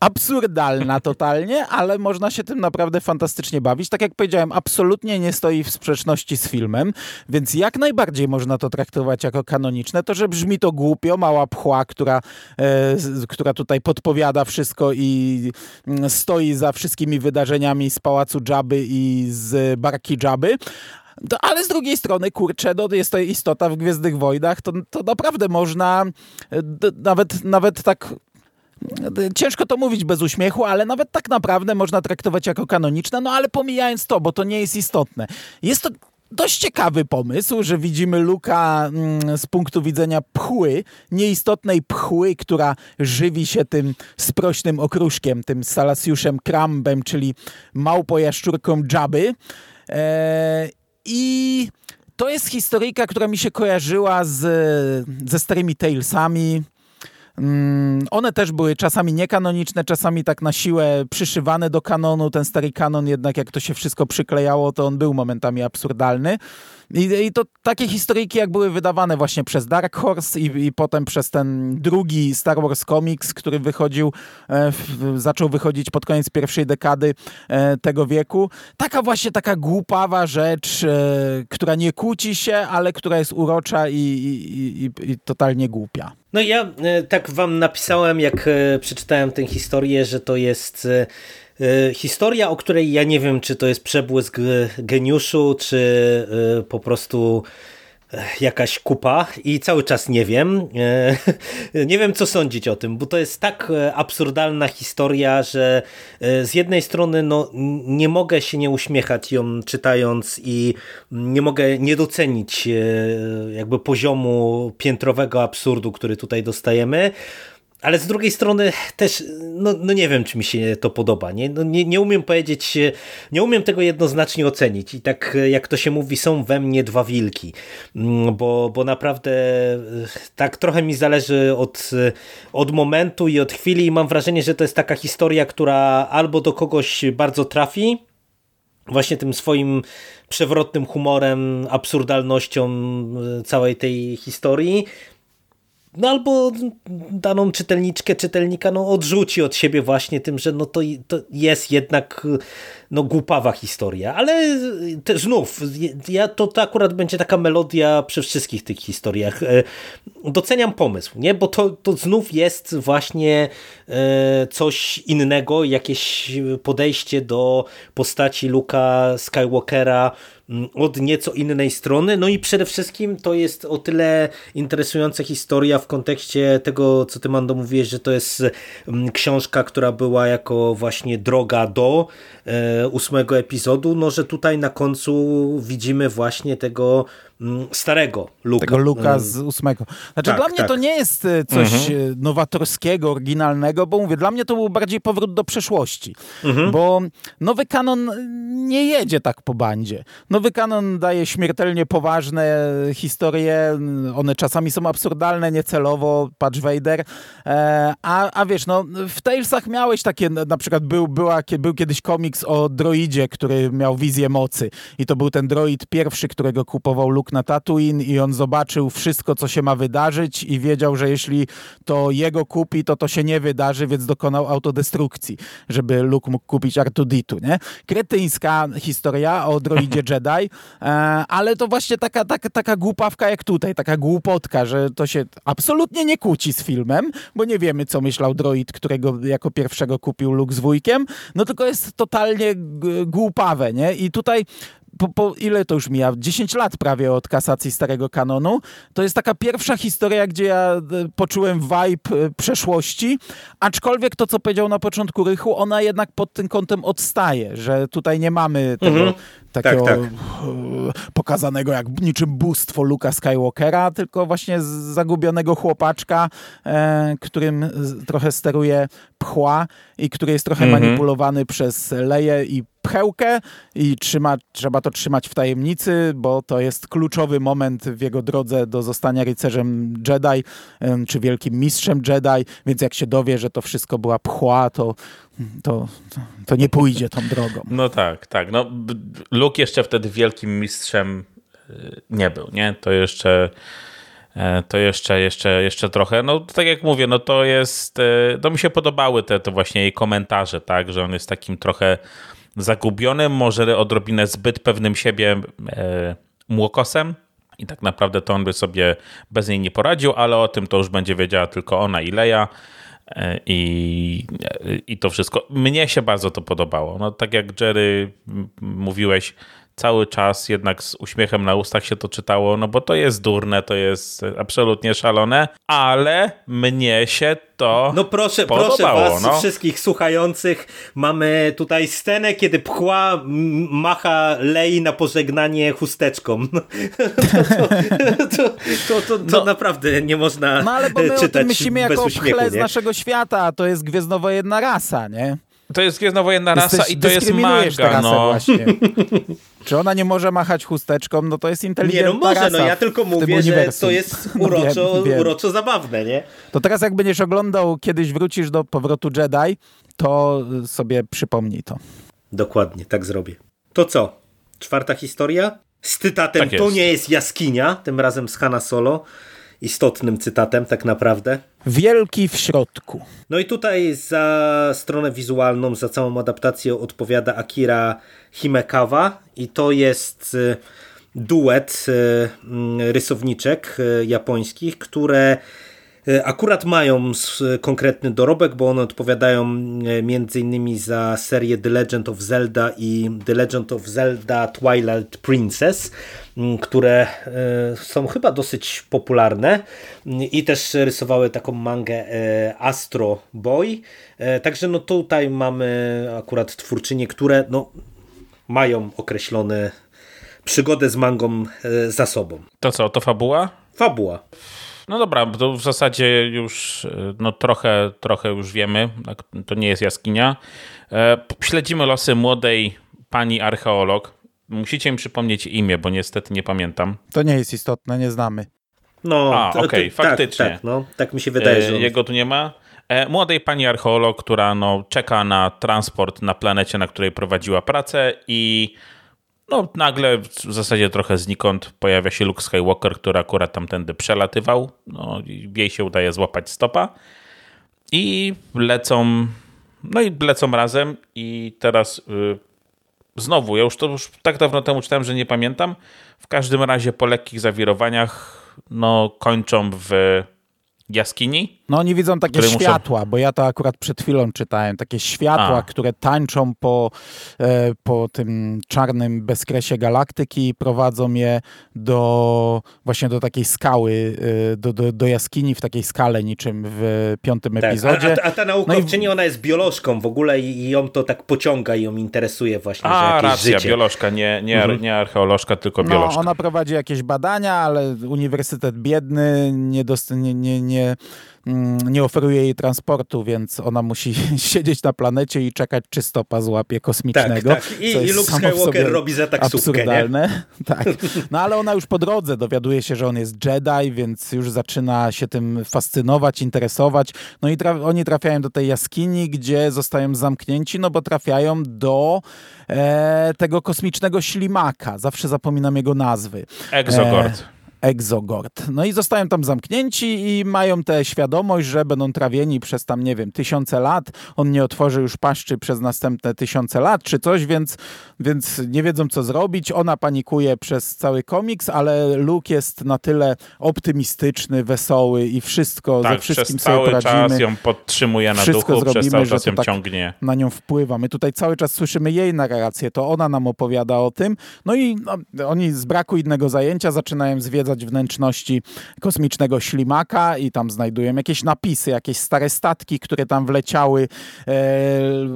Absurdalna totalnie, ale można się tym naprawdę fantastycznie bawić. Tak jak powiedziałem, absolutnie nie stoi w sprzeczności z filmem, więc jak najbardziej można to traktować jako kanoniczne. To, że brzmi to głupio, mała pchła, która, e, która tutaj podpowiada wszystko i mm, stoi za wszystkimi wydarzeniami z Pałacu Dżaby i z Barki Dżaby. To, ale z drugiej strony, kurczę, no, jest to istota w Gwiezdnych Wojnach, to, to naprawdę można e, d- nawet, nawet tak Ciężko to mówić bez uśmiechu, ale nawet tak naprawdę można traktować jako kanoniczne, no ale pomijając to, bo to nie jest istotne. Jest to dość ciekawy pomysł, że widzimy Luka mm, z punktu widzenia pchły, nieistotnej pchły, która żywi się tym sprośnym okruszkiem, tym Salasiuszem Krambem, czyli małpojaszczurką Dżaby. Eee, I to jest historyjka, która mi się kojarzyła z, ze starymi Talesami, One też były czasami niekanoniczne, czasami tak na siłę przyszywane do kanonu. Ten stary kanon jednak jak to się wszystko przyklejało, to on był momentami absurdalny. I, i to takie historyjki jak były wydawane właśnie przez Dark Horse i, i potem przez ten drugi Star Wars Comics, który wychodził, e, w, zaczął wychodzić pod koniec pierwszej dekady e, tego wieku. Taka właśnie taka głupawa rzecz, e, która nie kłóci się, ale która jest urocza i, i, i, totalnie głupia. No ja e, tak wam napisałem, jak e, przeczytałem tę historię, że to jest e, historia, o której ja nie wiem, czy to jest przebłysk e, geniuszu, czy e, po prostu e, jakaś kupa i cały czas nie wiem. E, [LAUGHS] Nie wiem, co sądzić o tym, bo to jest tak e, absurdalna historia, że e, z jednej strony no, nie mogę się nie uśmiechać ją czytając i nie mogę nie docenić e, jakby poziomu piętrowego absurdu, który tutaj dostajemy. Ale z drugiej strony też, no, no nie wiem, czy mi się to podoba. Nie? No nie, nie umiem powiedzieć, nie umiem tego jednoznacznie ocenić. I tak e, jak to się mówi, są we mnie dwa wilki. Mm, Bo, bo naprawdę e, tak trochę mi zależy od, e, od momentu i od chwili. I mam wrażenie, że to jest taka historia, która albo do kogoś bardzo trafi, właśnie tym swoim przewrotnym humorem, absurdalnością całej tej historii, no albo daną czytelniczkę, czytelnika no odrzuci od siebie właśnie tym, że no to, to jest jednak no głupawa historia, ale te, znów ja, to, to akurat będzie taka melodia przy wszystkich tych historiach. E, Doceniam pomysł, nie? bo to, to znów jest właśnie e, coś innego, jakieś podejście do postaci Luka Skywalkera, od nieco innej strony. No i przede wszystkim to jest o tyle interesująca historia w kontekście tego, co ty Mando mówiłeś, że to jest książka, która była jako właśnie droga do e, ósmego epizodu, no że tutaj na końcu widzimy właśnie tego starego Luka. Tego Luka mm. z ósmego. Znaczy tak, dla mnie tak. to nie jest e, coś mhm. E, nowatorskiego, oryginalnego, bo mówię, dla mnie to był bardziej powrót do przeszłości. Mhm. Bo nowy kanon nie jedzie tak po bandzie. Nowy kanon daje śmiertelnie poważne historie, one czasami są absurdalne, niecelowo, Patch Vader, e, a, a wiesz, no w Talesach miałeś takie, na przykład był, była, był kiedyś komiks o droidzie, który miał wizję mocy i to był ten droid pierwszy, którego kupował Luke na Tatooine i on zobaczył wszystko, co się ma wydarzyć i wiedział, że jeśli to jego kupi, to to się nie wydarzy, więc dokonał autodestrukcji, żeby Luke mógł kupić Artuditu, nie? Kretyńska historia o droidzie [LAUGHS] Jedi, e, ale to właśnie taka, taka, taka głupawka jak tutaj, taka głupotka, że to się absolutnie nie kłóci z filmem, bo nie wiemy, co myślał droid, którego jako pierwszego kupił Luke z wujkiem, no tylko jest totalnie głupawe, nie? I tutaj po, po, ile to już mija? 10 lat prawie od kasacji starego kanonu. To jest taka pierwsza historia, gdzie ja e, poczułem vibe e, przeszłości, aczkolwiek to, co powiedział na początku Rychu, ona jednak pod tym kątem odstaje, że tutaj nie mamy tego mhm. takiego tak, tak. pokazanego jak niczym bóstwo Luka Skywalkera, tylko właśnie zagubionego chłopaczka, e, którym trochę steruje pchła i który jest trochę mhm. manipulowany przez Leję i pchełkę i trzyma, trzeba to trzymać w tajemnicy, bo to jest kluczowy moment w jego drodze do zostania rycerzem Jedi, czy wielkim mistrzem Jedi, więc jak się dowie, że to wszystko była pchła, to, to, to nie pójdzie tą drogą. No tak, tak. No, Luke jeszcze wtedy wielkim mistrzem y, nie był, nie? To jeszcze e, to jeszcze, jeszcze, jeszcze trochę, no tak jak mówię, no to jest, e, to mi się podobały te, te właśnie jej komentarze, tak, że on jest takim trochę zagubionym, może odrobinę zbyt pewnym siebie e, młokosem. I tak naprawdę to on by sobie bez niej nie poradził, ale o tym to już będzie wiedziała tylko ona i Leia. E, I, I to wszystko. Mnie się bardzo to podobało. No, tak jak Jerry mówiłeś, cały czas jednak z uśmiechem na ustach się to czytało, no bo to jest durne, to jest absolutnie szalone, ale mnie się to No proszę, podobało, proszę was no. wszystkich słuchających, mamy tutaj scenę, kiedy pchła macha Lei na pożegnanie chusteczką. [LAUGHS] to, to, to, to no. naprawdę nie można No ale bo my czytać o tym myślimy jako uśmiechu, z naszego świata, to jest gwiezdnowojenna rasa, nie? To jest gwiezdnowojenna rasa i to jest manga, no. właśnie. [LAUGHS] Czy ona nie może machać chusteczką? No to jest inteligentna Nie, no może, no ja tylko mówię, że to jest [LAUGHS] uroczo, no, wiem, wiem. uroczo zabawne, nie? To teraz jak będziesz oglądał, kiedyś wrócisz do powrotu Jedi, to sobie przypomnij to. Dokładnie, tak zrobię. To co? Czwarta historia? Z cytatem tak to nie jest jaskinia, tym razem z Hanna Solo istotnym cytatem tak naprawdę. Wielki w środku. No i tutaj za stronę wizualną, za całą adaptację odpowiada Akira Himekawa i to jest y, duet y, mm, rysowniczek y, japońskich, które akurat mają konkretny dorobek, bo one odpowiadają między innymi za serię The Legend of Zelda i The Legend of Zelda Twilight Princess, które e, są chyba dosyć popularne i też rysowały taką mangę Astro Boy. Także no tutaj mamy akurat twórczynie, które no mają określone przygodę z mangą za sobą. To co, to fabuła? Fabuła. No dobra, to w zasadzie już e, no trochę, trochę już wiemy, tak, to nie jest jaskinia. E, śledzimy losy młodej pani archeolog. Musicie mi przypomnieć imię, bo niestety nie pamiętam. To nie jest istotne, nie znamy. No, okej, okay, faktycznie. Tak, tak, no, tak mi się wydaje, że... On... Jego tu nie ma. Młodej pani archeolog, która no, czeka na transport na planecie, na której prowadziła pracę i no nagle w zasadzie trochę znikąd pojawia się Luke Skywalker, który akurat tamtędy przelatywał. No, jej się udaje złapać stopa i lecą, no i lecą razem i teraz yy, znowu, ja już to już tak dawno temu czytałem, że nie pamiętam. W każdym razie po lekkich zawirowaniach no kończą w jaskini? No oni widzą takie światła, bo ja to akurat przed chwilą czytałem, takie światła, A. które tańczą po, e, po tym czarnym bezkresie galaktyki i prowadzą je do właśnie do takiej skały, e, do, do, do jaskini w takiej skale niczym w piątym Tak, epizodzie. a, a ta naukowczyni, ona jest biolożką w ogóle i i ją to tak pociąga i ją interesuje właśnie, że A, jakieś racja, życie. biolożka, nie, nie, Mhm. nie archeolożka, tylko No, biolożka. ona prowadzi jakieś badania, ale uniwersytet biedny nie, dost, nie, nie, nie, mm, nie oferuje jej transportu, więc ona musi [LAUGHS] siedzieć na planecie i czekać, czy stopa złapie kosmicznego. Tak, tak. I- co i Luke Skywalker robi za taksówkę, nie? Absurdalne. [LAUGHS] Tak. No ale ona już po drodze dowiaduje się, że on jest Jedi, więc już zaczyna się tym fascynować, interesować. No i tra- oni trafiają do tej jaskini, gdzie zostają zamknięci, no bo trafiają do e, tego kosmicznego ślimaka. Zawsze zapominam jego nazwy. Exogord. Exogord. No i zostają tam zamknięci i mają tę świadomość, że będą trawieni przez tam, nie wiem, tysiące lat. On nie otworzy już paszczy przez następne tysiące lat czy coś, więc, więc nie wiedzą co zrobić. Ona panikuje przez cały komiks, ale Luke jest na tyle optymistyczny, wesoły i wszystko, ze tak, wszystkim przez sobie cały poradzimy. czas ją podtrzymuje na Wszystko duchu, przez zrobimy, cały że czas ją tak- ciągnie. na nią wpływa. My tutaj cały czas słyszymy jej narrację, to ona nam opowiada o tym. No i no, oni z braku innego zajęcia zaczynają zwiedzać wnętrzności kosmicznego ślimaka i tam znajdują jakieś napisy, jakieś stare statki, które tam wleciały, e,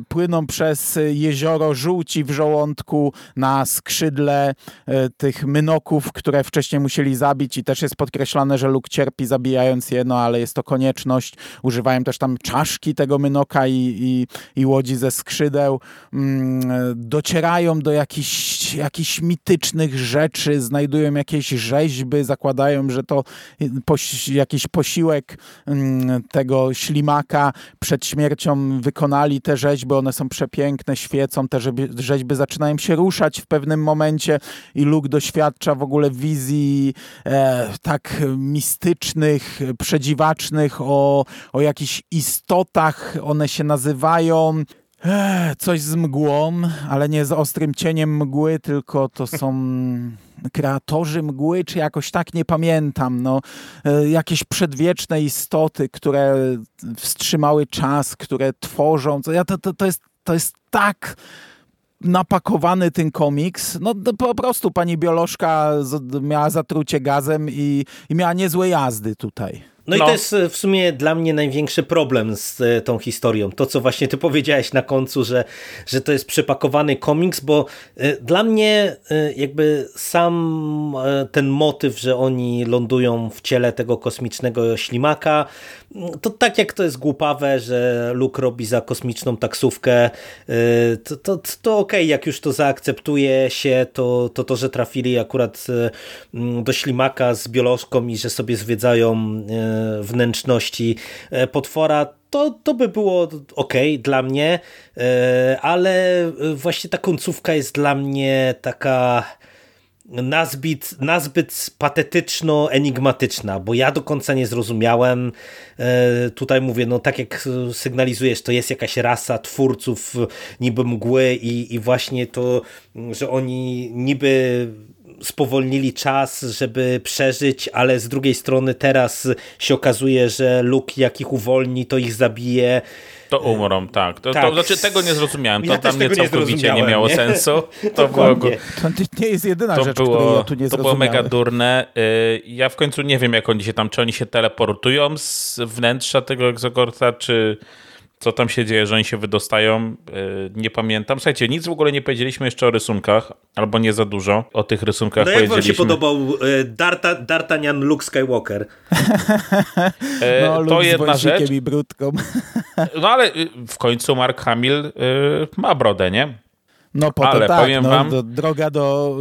płyną przez jezioro żółci w żołądku na skrzydle e, tych mynoków, które wcześniej musieli zabić i też jest podkreślane, że Luke cierpi zabijając je, no ale jest to konieczność. Używają też tam czaszki tego mynoka i, i, i łodzi ze skrzydeł. Mm, docierają do jakichś, jakichś mitycznych rzeczy, znajdują jakieś rzeźby, zakładają, że to poś, jakiś posiłek mm, tego ślimaka przed śmiercią wykonali te rzeźby, one są przepiękne, świecą, te rzeźby, zaczynają się ruszać w pewnym momencie i Luke doświadcza w ogóle wizji e, tak mistycznych, przedziwacznych o, o jakichś istotach, one się nazywają coś z mgłą, ale nie z ostrym cieniem mgły, tylko to są [LAUGHS] kreatorzy mgły, czy jakoś tak, nie pamiętam, no, e, jakieś przedwieczne istoty, które wstrzymały czas, które tworzą, to, to, to, jest, to jest tak napakowany ten komiks, no po prostu pani biolożka miała zatrucie gazem i, i miała niezłe jazdy tutaj. No, i No. to jest e, w sumie dla mnie największy problem z e, tą historią. To, co właśnie ty powiedziałeś na końcu, że, że to jest przepakowany komiks, bo e, dla mnie jakby sam ten motyw, że oni lądują w ciele tego kosmicznego ślimaka, m, to tak jak to jest głupawe, że Luke robi za kosmiczną taksówkę, to, to, to okej, jak już to zaakceptuje się, to, to to, że trafili akurat e, m, do ślimaka z biolożką i że sobie zwiedzają wnętrzności e, potwora, to, to by było ok dla mnie, e, ale e, właśnie ta końcówka jest dla mnie taka nazbyt, nazbyt patetyczno-enigmatyczna, bo ja do końca nie zrozumiałem. E, Tutaj mówię, no tak jak sygnalizujesz, to jest jakaś rasa twórców niby mgły i, i właśnie to, że oni niby spowolnili czas, żeby przeżyć, ale z drugiej strony teraz się okazuje, że Luke jak ich uwolni, to ich zabije. To umrą, tak. To, Tak. to znaczy tego nie zrozumiałem. To Ja też dla mnie nie całkowicie nie, zrozumiałem, miało nie? sensu. [LAUGHS] To było. To nie jest jedyna to rzecz, było, ja tu nie to było mega durne. Y, Ja w końcu nie wiem, jak oni się tam, czy oni się teleportują z wnętrza tego egzogorta, czy co tam się dzieje, że oni się wydostają. Y, Nie pamiętam. Słuchajcie, nic w ogóle nie powiedzieliśmy jeszcze o rysunkach, albo nie za dużo o tych rysunkach No jak wam się podobał e, Darta, D'Artagnan Luke Skywalker? [LAUGHS] E, No, to lub z jedna rzecz. i brudką. No ale y, w końcu Mark Hamill y, ma brodę, nie? No po Ale tak, powiem no, wam- do, droga do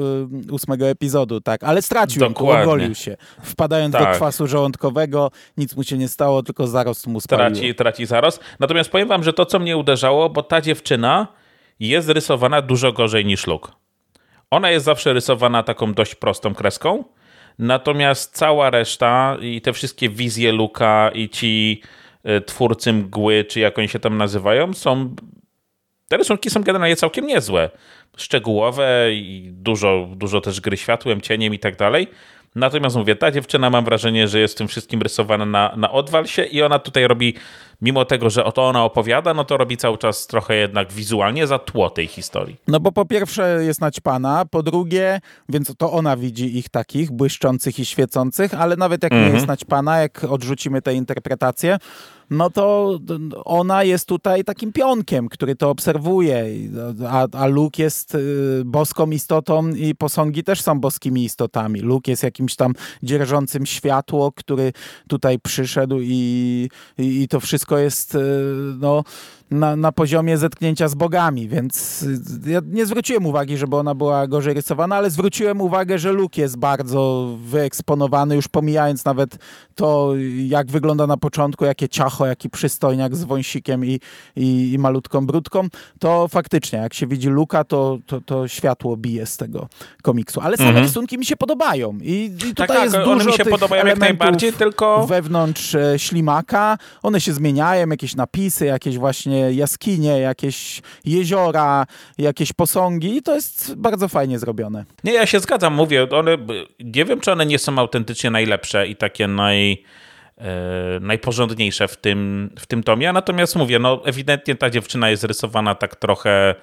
y, ósmego epizodu, tak. Ale stracił Dokładnie. ogolił się. Wpadając do Tak. kwasu żołądkowego, nic mu się nie stało, tylko zarost mu spaliło. traci, traci zarost. Natomiast powiem wam, że to, co mnie uderzało, bo ta dziewczyna jest rysowana dużo gorzej niż Luke. Ona jest zawsze rysowana taką dość prostą kreską, natomiast cała reszta i te wszystkie wizje Luka i ci y, twórcy mgły, czy jak oni się tam nazywają, są... Te rysunki są generalnie całkiem niezłe. Szczegółowe i dużo, dużo też gry światłem, cieniem i tak dalej. Natomiast mówię, ta dziewczyna mam wrażenie, że jest tym wszystkim rysowana na, na odwal się i ona tutaj robi, mimo tego, że o to ona opowiada, no to robi cały czas trochę jednak wizualnie za tło tej historii. No bo po pierwsze jest naćpana, po drugie, więc to ona widzi ich takich błyszczących i świecących, ale nawet jak Mhm. nie jest naćpana, jak odrzucimy tę interpretację, no to ona jest tutaj takim pionkiem, który to obserwuje, a, a Luke jest y, boską istotą i posągi też są boskimi istotami. Luke jest jakimś tam dzierżącym światło, który tutaj przyszedł i, i, i to wszystko jest y, no, na, na poziomie zetknięcia z bogami, więc y, ja nie zwróciłem uwagi, żeby ona była gorzej rysowana, ale zwróciłem uwagę, że Luke jest bardzo wyeksponowany, już pomijając nawet to, jak wygląda na początku, jakie ciacho, jaki przystojniak z wąsikiem i, i, i malutką brudką, to faktycznie, jak się widzi Luka, to, to, to światło bije z tego komiksu. Ale same Mhm. rysunki mi się podobają i, i tutaj Tak, tak, jest one dużo mi się podobają jak najbardziej, tylko- wewnątrz e, ślimaka. One się zmieniają, jakieś napisy, jakieś właśnie jaskinie, jakieś jeziora, jakieś posągi i to jest bardzo fajnie zrobione. Nie, ja się zgadzam, mówię, one, nie wiem, czy one nie są autentycznie najlepsze i takie naj, e, najporządniejsze w tym, w tym tomie, natomiast mówię, no ewidentnie ta dziewczyna jest rysowana tak trochę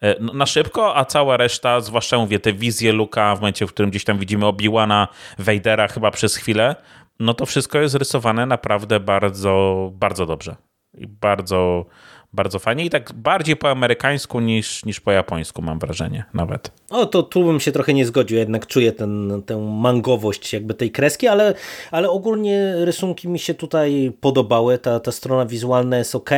e, no, na szybko, a cała reszta, zwłaszcza mówię, te wizje Luka w momencie, w którym gdzieś tam widzimy Obi-Wana, Vadera chyba przez chwilę, no to wszystko jest rysowane naprawdę bardzo, bardzo dobrze. I bardzo, bardzo fajnie i tak bardziej po amerykańsku niż, niż po japońsku mam wrażenie nawet. O, to tu bym się trochę nie zgodził, jednak czuję ten, tę mangowość jakby tej kreski, ale, ale ogólnie rysunki mi się tutaj podobały, ta, ta strona wizualna jest ok.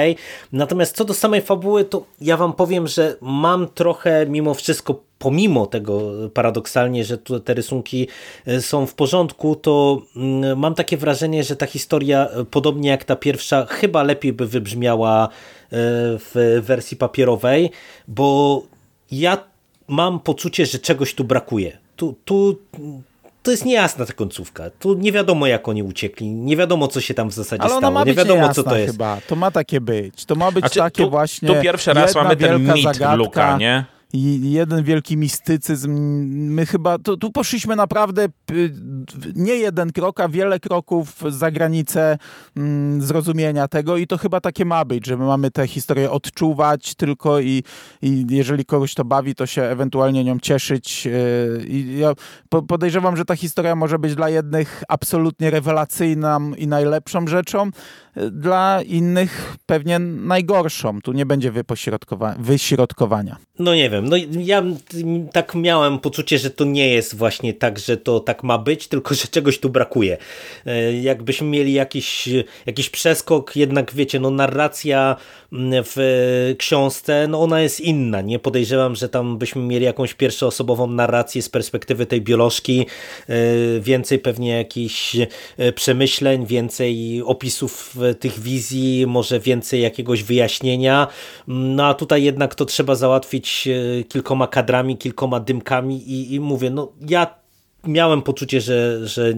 Natomiast co do samej fabuły, to ja wam powiem, że mam trochę mimo wszystko pomimo tego paradoksalnie, że te rysunki e, są w porządku, to mm, mam takie wrażenie, że ta historia, e, podobnie jak ta pierwsza, chyba lepiej by wybrzmiała w wersji papierowej, bo ja mam poczucie, że czegoś tu brakuje. Tu, tu to jest niejasna ta końcówka. Tu nie wiadomo, jak oni uciekli, nie wiadomo, co się tam w zasadzie Ale ona stało, ma nie być wiadomo, niejasna co to jest. chyba. To ma takie być. To ma być Znaczy, takie tu, właśnie Tu pierwszy raz mamy ten mit zagadka. Luka, nie? Jeden wielki mistycyzm. My chyba, tu, tu poszliśmy naprawdę p- nie jeden krok, a wiele kroków za granicę mm, zrozumienia tego i to chyba takie ma być, że my mamy tę historię odczuwać tylko i, i jeżeli kogoś to bawi, to się ewentualnie nią cieszyć. Yy, I ja po- podejrzewam, że ta historia może być dla jednych absolutnie rewelacyjną i najlepszą rzeczą, yy, dla innych pewnie najgorszą. Tu nie będzie wypośrodkowa- wyśrodkowania. No nie wiem, no ja tak miałem poczucie, że to nie jest właśnie tak, że to tak ma być, tylko że czegoś tu brakuje. E, Jakbyśmy mieli jakiś, jakiś przeskok, jednak wiecie, no narracja mm, w książce, no ona jest inna, nie? Podejrzewam, że tam byśmy mieli jakąś pierwszoosobową narrację z perspektywy tej biolożki, e, więcej pewnie jakichś e, przemyśleń, więcej opisów tych wizji, może więcej jakiegoś wyjaśnienia, no a tutaj jednak to trzeba załatwić kilkoma kadrami, kilkoma dymkami i, i mówię, no ja miałem poczucie, że, że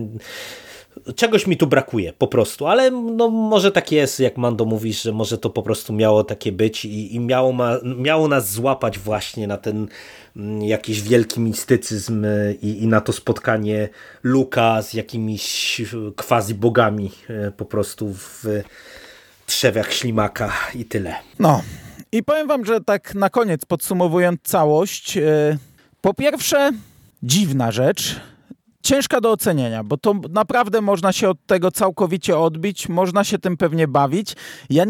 czegoś mi tu brakuje po prostu, ale no może tak jest, jak Mando mówisz, że może to po prostu miało takie być i, i miało, ma, miało nas złapać właśnie na ten mm, jakiś wielki mistycyzm e, i, i na to spotkanie Luka z jakimiś quasi bogami e, po prostu w trzewiach ślimaka i tyle. No. I powiem wam, że tak na koniec podsumowując całość, e, po pierwsze dziwna rzecz, ciężka do ocenienia, bo to naprawdę można się od tego całkowicie odbić, można się tym pewnie bawić. Ja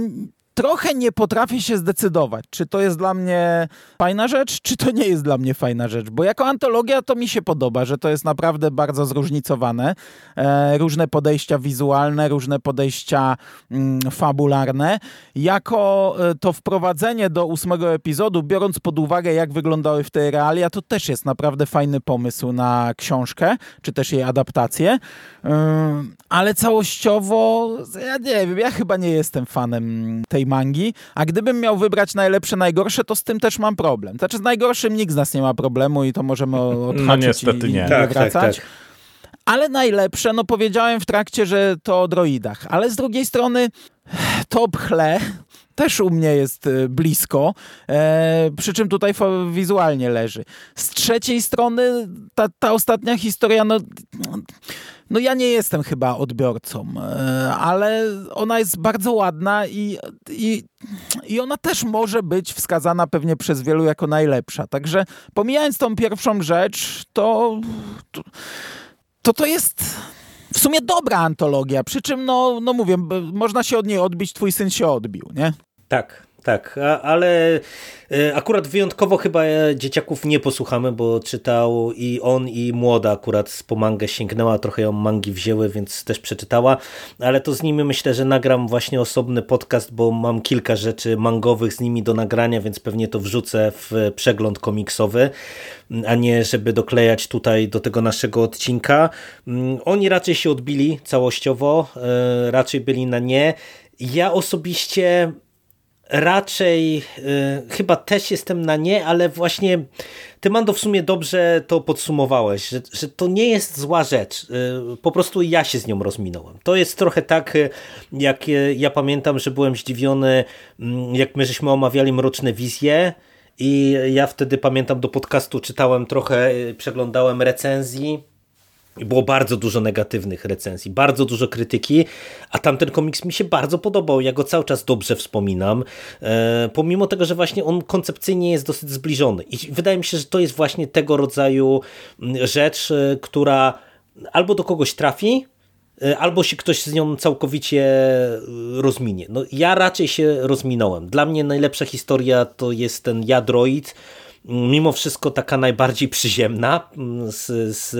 trochę nie potrafię się zdecydować, czy to jest dla mnie fajna rzecz, czy to nie jest dla mnie fajna rzecz, bo jako antologia to mi się podoba, że to jest naprawdę bardzo zróżnicowane, e, różne podejścia wizualne, różne podejścia mm, fabularne. Jako e, to wprowadzenie do ósmego epizodu, biorąc pod uwagę jak wyglądały w tej realia, to też jest naprawdę fajny pomysł na książkę, czy też jej adaptację, Ym, ale całościowo ja nie wiem, ja chyba nie jestem fanem tej mangi, a gdybym miał wybrać najlepsze, najgorsze, to z tym też mam problem. Znaczy z najgorszym nikt z nas nie ma problemu i to możemy [LAUGHS] odhaczyć niestety i, i nie. nie Tak, tak, wracać. tak. Ale najlepsze, no powiedziałem w trakcie, że to o droidach, ale z drugiej strony [SIGHS] to pchle, [LAUGHS] też u mnie jest e, blisko, e, przy czym tutaj wizualnie leży. Z trzeciej strony ta, ta ostatnia historia, no, no ja nie jestem chyba odbiorcą, e, ale ona jest bardzo ładna i, i, i ona też może być wskazana pewnie przez wielu jako najlepsza. Także pomijając tą pierwszą rzecz, to to, to jest w sumie dobra antologia, przy czym, no, no mówię, można się od niej odbić, twój syn się odbił, nie? Tak, tak, ale e, akurat wyjątkowo chyba e, dzieciaków nie posłuchamy, bo czytał i on i młoda akurat po mangę sięgnęła, trochę ją mangi wzięły, więc też przeczytała, ale to z nimi myślę, że nagram właśnie osobny podcast, bo mam kilka rzeczy mangowych z nimi do nagrania, więc pewnie to wrzucę w przegląd komiksowy, a nie żeby doklejać tutaj do tego naszego odcinka. Mm, oni raczej się odbili całościowo, e, raczej byli na nie. Ja osobiście raczej y, chyba też jestem na nie, ale właśnie ty Mando w sumie dobrze to podsumowałeś, że, że to nie jest zła rzecz. Y, po prostu ja się z nią rozminąłem. To jest trochę tak, y, jak y, ja pamiętam, że byłem zdziwiony, mm, jak my żeśmy omawiali Mroczne Wizje i ja wtedy pamiętam do podcastu czytałem trochę, y, przeglądałem recenzji było bardzo dużo negatywnych recenzji, bardzo dużo krytyki, a tamten komiks mi się bardzo podobał. Ja go cały czas dobrze wspominam, e, pomimo tego, że właśnie on koncepcyjnie jest dosyć zbliżony. I wydaje mi się, że to jest właśnie tego rodzaju mm, rzecz, e, która albo do kogoś trafi, e, albo się ktoś z nią całkowicie rozminie. No, ja raczej się rozminąłem. Dla mnie najlepsza historia to jest ten Jadroid, mimo wszystko taka najbardziej przyziemna mm, z, z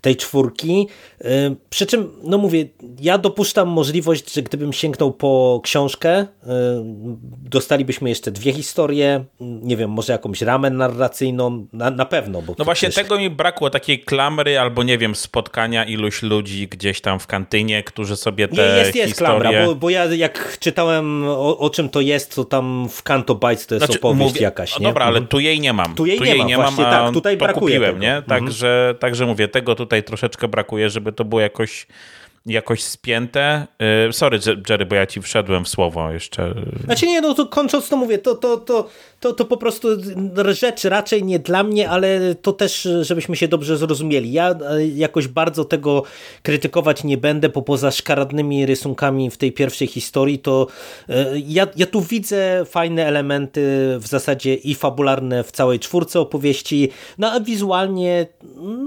tej czwórki. Y, przy czym, no mówię, ja dopuszczam możliwość, że gdybym sięgnął po książkę, y, dostalibyśmy jeszcze dwie historie, nie wiem, może jakąś ramę narracyjną, na, na pewno. Bo no właśnie też... tego mi brakło, takiej klamry albo nie wiem, spotkania iluś ludzi gdzieś tam w kantynie, którzy sobie te nie, jest, jest historie... klamra, bo, bo ja jak czytałem o, o, czym to jest, to tam w Kanto Bites to jest znaczy, opowieść mówię, jakaś. Nie? Dobra, ale tu jej nie mam. Tu jej tu nie, jej nie mam, właśnie, tak, tutaj to kupiłem, tego. nie? Mhm. Także, także mówię, tego tutaj tutaj troszeczkę brakuje, żeby to było jakoś jakoś spięte. Y, sorry, Jerry, bo ja ci wszedłem w słowo jeszcze. Znaczy nie, no to kończąc to mówię, to, to, to, to, to po prostu rzecz raczej nie dla mnie, ale to też, żebyśmy się dobrze zrozumieli. Ja e, jakoś bardzo tego krytykować nie będę, bo poza szkaradnymi rysunkami w tej pierwszej historii, to e, ja, ja tu widzę fajne elementy w zasadzie i fabularne w całej czwórce opowieści, no a wizualnie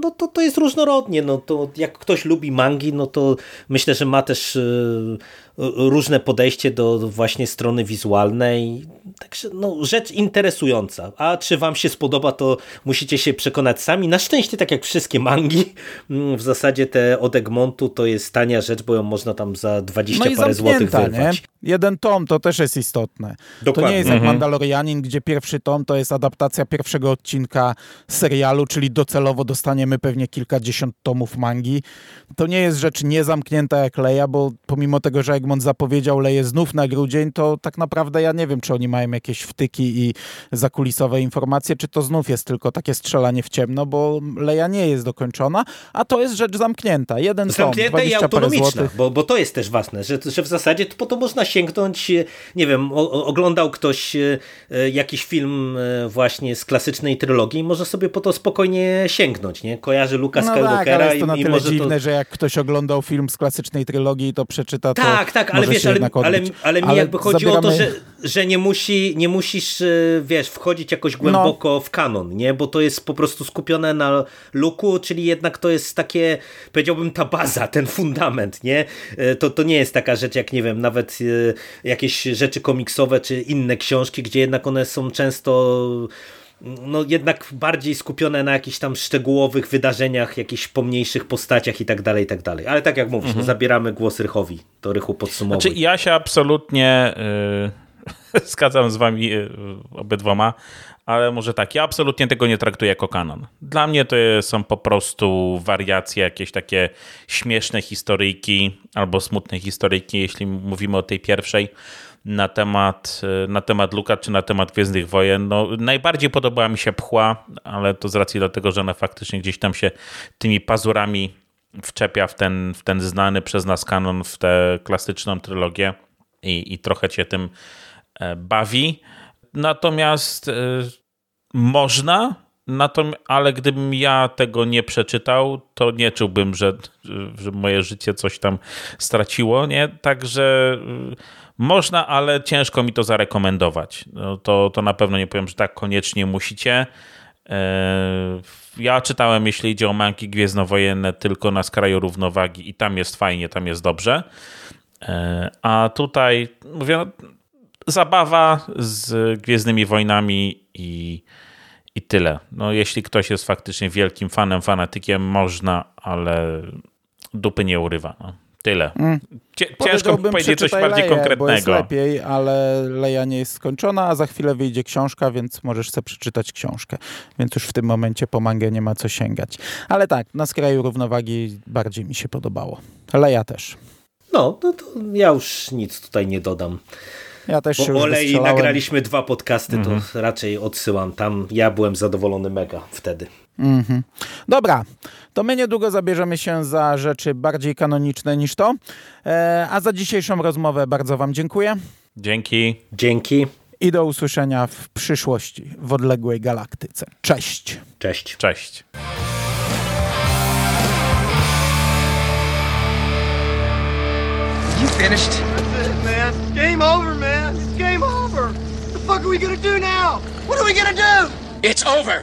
no to, to jest różnorodnie. No to jak ktoś lubi mangi, no to myślę, że ma też e, różne podejście do właśnie strony wizualnej. Także no, rzecz interesująca. A czy wam się spodoba, to musicie się przekonać sami. Na szczęście, tak jak wszystkie mangi, mm, w zasadzie te od Egmontu to jest tania rzecz, bo ją można tam za 20 no parę złotych wyrwać. Nie? Jeden tom to też jest istotne. Dokładnie. To nie jest jak mhm. Mandalorianin, gdzie pierwszy tom to jest adaptacja pierwszego odcinka serialu, czyli docelowo dostaniemy pewnie kilkadziesiąt tomów mangi. To nie jest rzecz niezamknięta jak Leia, bo pomimo tego, że Egmont zapowiedział leje znów na grudzień, to tak naprawdę ja nie wiem, czy oni mają jakieś wtyki i zakulisowe informacje, czy to znów jest tylko takie strzelanie w ciemno, bo leja nie jest dokończona, a to jest rzecz zamknięta. Jeden Zamknięta tom, i autonomiczna, bo, bo to jest też ważne, że, że w zasadzie po to można sięgnąć, nie wiem, o, oglądał ktoś e, jakiś film e, właśnie z klasycznej trylogii i może sobie po to spokojnie sięgnąć, nie? Kojarzy Luka no Skywalkera tak, ale jest to na tyle dziwne, to... że jak ktoś oglądał film z klasycznej trylogii to przeczyta to Tak, ale wiesz, ale, ale, ale, mi ale jakby chodzi zabieramy... o to, że, że nie, musi, nie musisz, e, wiesz, wchodzić jakoś głęboko no. w kanon, nie? Bo to jest po prostu skupione na luku, czyli jednak to jest takie, powiedziałbym, ta baza, ten fundament, nie? E, to, to nie jest taka rzecz jak, nie wiem, nawet e, jakieś rzeczy komiksowe czy inne książki, gdzie jednak one są często no jednak bardziej skupione na jakichś tam szczegółowych wydarzeniach, jakichś pomniejszych postaciach i tak dalej, i tak dalej. Ale tak jak mówisz, no mhm. no, zabieramy głos Rychowi, to Rychu podsumowuje. Znaczy ja się absolutnie yy, [LAUGHS] zgadzam z wami yy, obydwoma, ale może tak, ja absolutnie tego nie traktuję jako kanon. Dla mnie to są po prostu wariacje, jakieś takie śmieszne historyjki albo smutne historyjki, jeśli mówimy o tej pierwszej na temat, e, na temat Luka czy na temat Gwiezdnych Wojen. No, najbardziej podobała mi się Pchła, ale to z racji dlatego, że ona faktycznie gdzieś tam się tymi pazurami wczepia w ten, w ten znany przez nas kanon, w tę klasyczną trylogię. i, i trochę cię tym e, bawi. Natomiast e, można, natom- ale gdybym ja tego nie przeczytał, to nie czułbym, że, że moje życie coś tam straciło, nie? Także można, ale ciężko mi to zarekomendować. No, to, to na pewno nie powiem, że tak koniecznie musicie. E, Ja czytałem, jeśli idzie o manki gwiezdnowojenne, tylko na skraju równowagi i tam jest fajnie, tam jest dobrze. E, A tutaj, mówię, no, zabawa z Gwiezdnymi Wojnami i, i tyle. No, jeśli ktoś jest faktycznie wielkim fanem, fanatykiem, można, ale dupy nie urywa. No. Tyle. Cie, ciężko powiedzieć coś bardziej Leję, Bo jest konkretnego. lepiej, ale Leja nie jest skończona, a za chwilę wyjdzie książka, więc możesz sobie przeczytać książkę. Więc już w tym momencie po mangę nie ma co sięgać. Ale tak, na skraju równowagi bardziej mi się podobało. Leja też. No, no to ja już nic tutaj nie dodam. Ja też się Bo już olej nagraliśmy dwa podcasty, Mhm. to raczej odsyłam tam. Ja byłem zadowolony mega wtedy. Mhm. Dobra, to my niedługo zabierzemy się za rzeczy bardziej kanoniczne niż to. E, a za dzisiejszą rozmowę bardzo Wam dziękuję Dzięki. Dzięki. i do usłyszenia w przyszłości w odległej galaktyce. Cześć! Cześć. Cześć. You finished? That's it, man. Game over, man. It's game over. What the fuck are we gonna do now? What are we gonna do? It's over.